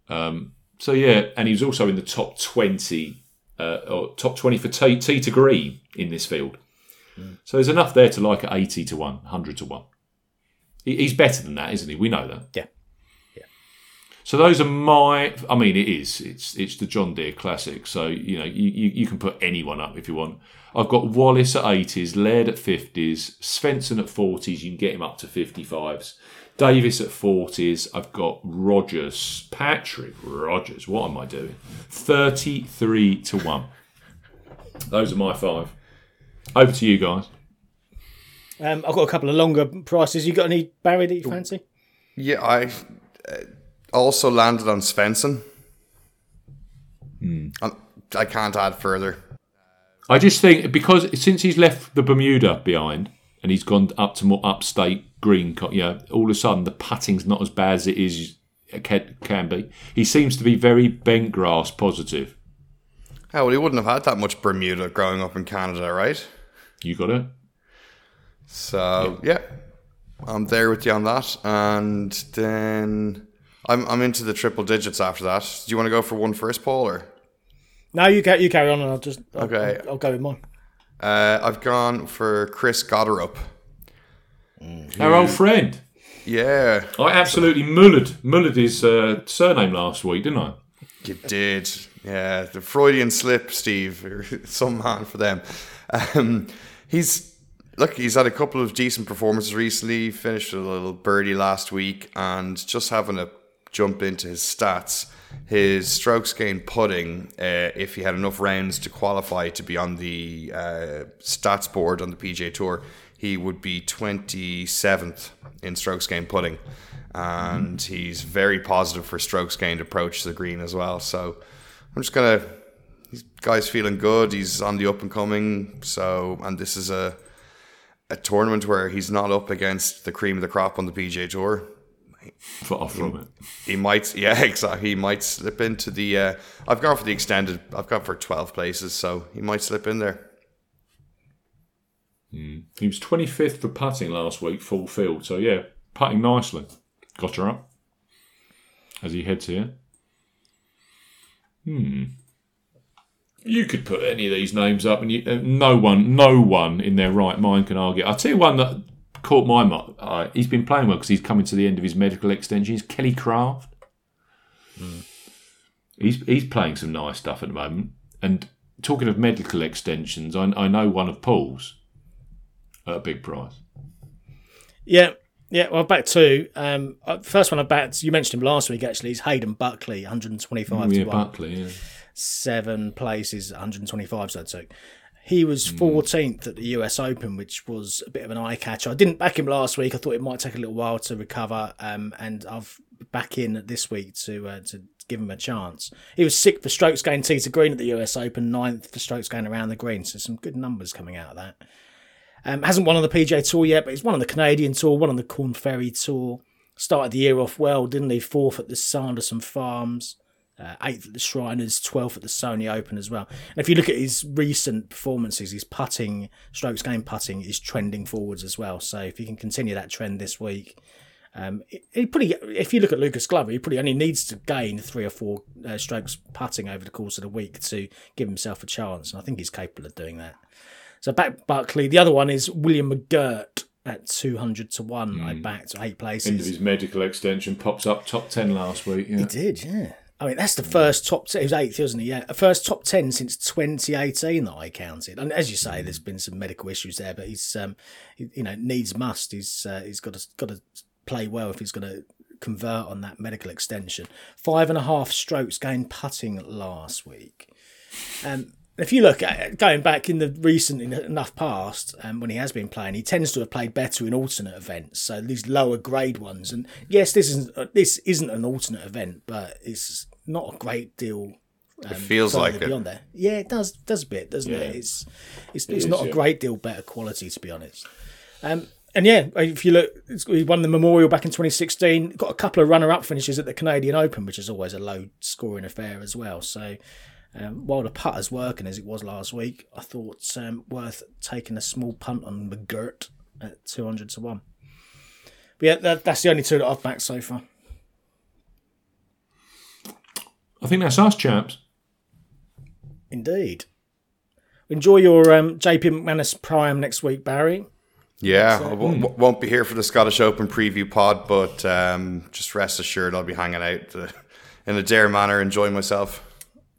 Um, so, yeah, and he was also in the top 20, uh, or top 20 for tee, tee to green in this field. So there's enough there to like at 80 to 1, 100 to 1. He- He's better than that, isn't he? We know that. Yeah. So those are my. I mean, it is. It's it's the John Deere Classic. So you know, you, you, you can put anyone up if you want. I've got Wallace at eighties, Laird at fifties, Svensson at forties. You can get him up to fifty fives. Davis at forties. I've got Rodgers, Patrick Rodgers. What am I doing? Thirty three to one. Those are my five. Over to you guys. Um, I've got a couple of longer prices. You got any Barry that you fancy? Yeah, I uh, also landed on Svensson. Um, I can't add further. I just think because since he's left the Bermuda behind and he's gone up to more upstate green, you know, all of a sudden the putting's not as bad as it is it can, can be. He seems to be very bent grass positive. Oh, well, he wouldn't have had that much Bermuda growing up in Canada, right? You got it. So yeah, I'm there with you on that, and then I'm I'm into the triple digits after that. Do you want to go for one first, Paul, or No, you ca- you carry on, and I'll just I'll, Okay. I'll, I'll go with mine. uh, I've gone for Chris Goddard. Our old friend. Yeah, I absolutely mullered mullered his uh, surname last week, didn't I? you did. Yeah, the Freudian slip, Steve. You're (laughs) Some man for them. Um, he's look. He's had a couple of decent performances recently. Finished a little birdie last week, and just having a jump into his stats. His strokes gained putting, uh, if he had enough rounds to qualify to be on the uh, stats board on the PGA Tour, he would be 27th in strokes gained putting. And he's very positive for strokes gained approach to the green as well. So I'm just going to. Guy's feeling good. He's on the up and coming. So, and this is a a tournament where he's not up against the cream of the crop on the PGA Tour (laughs) Far from it. he might yeah (laughs) exactly he might slip into the uh, i've gone for the extended i've gone for 12 places so he might slip in there He was 25th for putting last week, full field. So yeah, putting nicely. Got her up as he heads here. Hmm. You could put any of these names up, and you, uh, no one, no one in their right mind can argue. I'll tell you one that caught my mind. Uh, he's been playing well because he's coming to the end of his medical extension. He's Kelly Kraft. He's he's playing some nice stuff at the moment. And talking of medical extensions, I, I know one of Paul's at a big price. Yeah, yeah. Well, back to um, uh, first one I backed. You mentioned him last week. Actually, is Hayden Buckley, 125 Oh, yeah, to one. Buckley. Yeah. seven places, 125 so I took. He was 14th at the US Open, which was a bit of an eye catcher. I didn't back him last week. I thought it might take a little while to recover, um, and I've back in this week to uh, to give him a chance. He was sixth for strokes gained tee to green at the US Open, ninth for strokes gained around the green. So some good numbers coming out of that. Um, hasn't won on the PGA Tour yet, but he's won on the Canadian Tour, won on the Korn Ferry Tour. Started the year off well, didn't he? Fourth at the Sanderson Farms, uh, eighth at the Shriners, twelfth at the Sony Open as well. And if you look at his recent performances, his putting, strokes game putting, is trending forwards as well. So if he can continue that trend this week, um, he- probably, if you look at Lucas Glover, he probably only needs to gain three or four uh, strokes putting over the course of the week to give himself a chance. And I think he's capable of doing that. So back Buckley. The other one is William McGirt at 200 to 1. I backed eight places. End of his medical extension pops up top 10 last week. Yeah. He did, yeah. I mean, that's the first top 10. He was eighth, wasn't he? Yeah. First top 10 since 2018 that I counted. And as you say, there's been some medical issues there, but he's, um, he, you know, needs must. He's, uh, he's got to, got to play well if he's going to convert on that medical extension. Five and a half strokes gained putting last week. Um, if you look at going back in the recent enough past, um, when he has been playing, he tends to have played better in alternate events. So these lower grade ones, and yes, this isn't uh, this isn't an alternate event, but it's not a great deal. Um, It feels further like it. beyond there. Yeah, it does does a bit, doesn't Yeah. it? It's it's, it's is, not a yeah. great deal better quality, to be honest. Um, and yeah, if you look, he won the Memorial back in 2016. Got a couple of runner-up finishes at the Canadian Open, which is always a low-scoring affair as well. So um, while the putter's working as it was last week, I thought um, worth taking a small punt on McGirt at 200 to 1. But yeah, that, that's the only two that I've backed so far. I think that's us, chaps. Indeed. Enjoy your um, JP McManus Pro-Am next week, Barry. Yeah, I w- w- won't be here for the Scottish Open preview pod, but um, just rest assured I'll be hanging out uh, in Adare Manor, enjoying myself.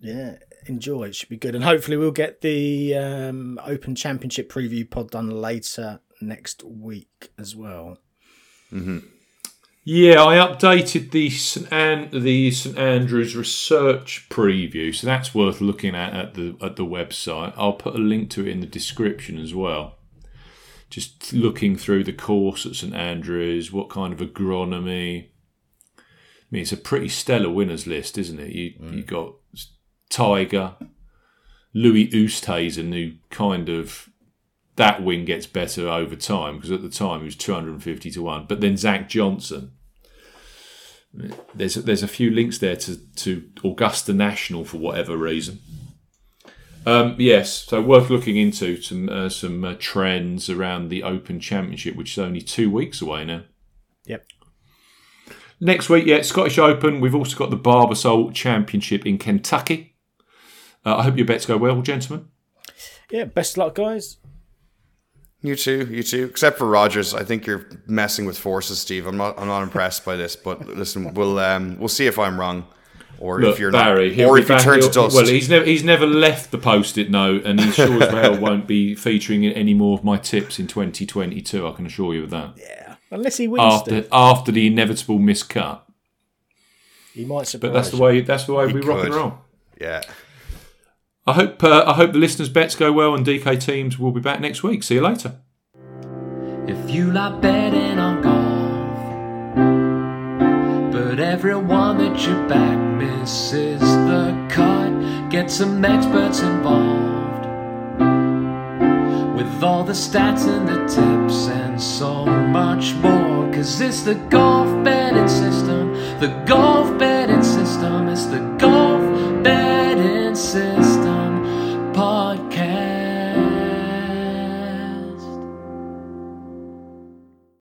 Yeah, enjoy. It should be good. And hopefully we'll get the um, Open Championship preview pod done later next week as well. Yeah, I updated the St. An- the St Andrews research preview, so that's worth looking at at the at the website. I'll put a link to it in the description as well. Just looking through the course at St Andrews, what kind of agronomy. I mean, it's a pretty stellar winners list, isn't it? You you got Tiger, Louis Oosthuizen, who kind of that win gets better over time because at the time he was 250 to 1 but then Zach Johnson there's there's a few links there to, to Augusta National for whatever reason um, yes so worth looking into some uh, some uh, trends around the Open Championship which is only two weeks away now Yep. Next week, yeah, Scottish Open. We've also got the Barbasol Championship in Kentucky. Uh, I hope your bets go well, gentlemen. Yeah, best of luck, guys. You too, you too. Except for Rodgers, I think you're messing with forces, Steve. I'm not, I'm not impressed by this. But listen, we'll, um, we'll see if I'm wrong, or Look, if you're Barry, not, or be if you turn to he'll- dust. Well, he's never he's never left the post-it note, and he sure as well won't be featuring in any more of my tips in 2022. I can assure you of that. Yeah. Unless he wins, After Steve. after the inevitable miscut, he might surprise but that's the way that's the way we rock and could. roll. yeah. I hope uh, I hope the listeners' bets go well, and DK teams will be back next week. See you later. If you like betting on golf, but everyone that you back misses the cut, get some experts involved with all the stats and the tips and so much more. Cause it's the golf betting system, the golf betting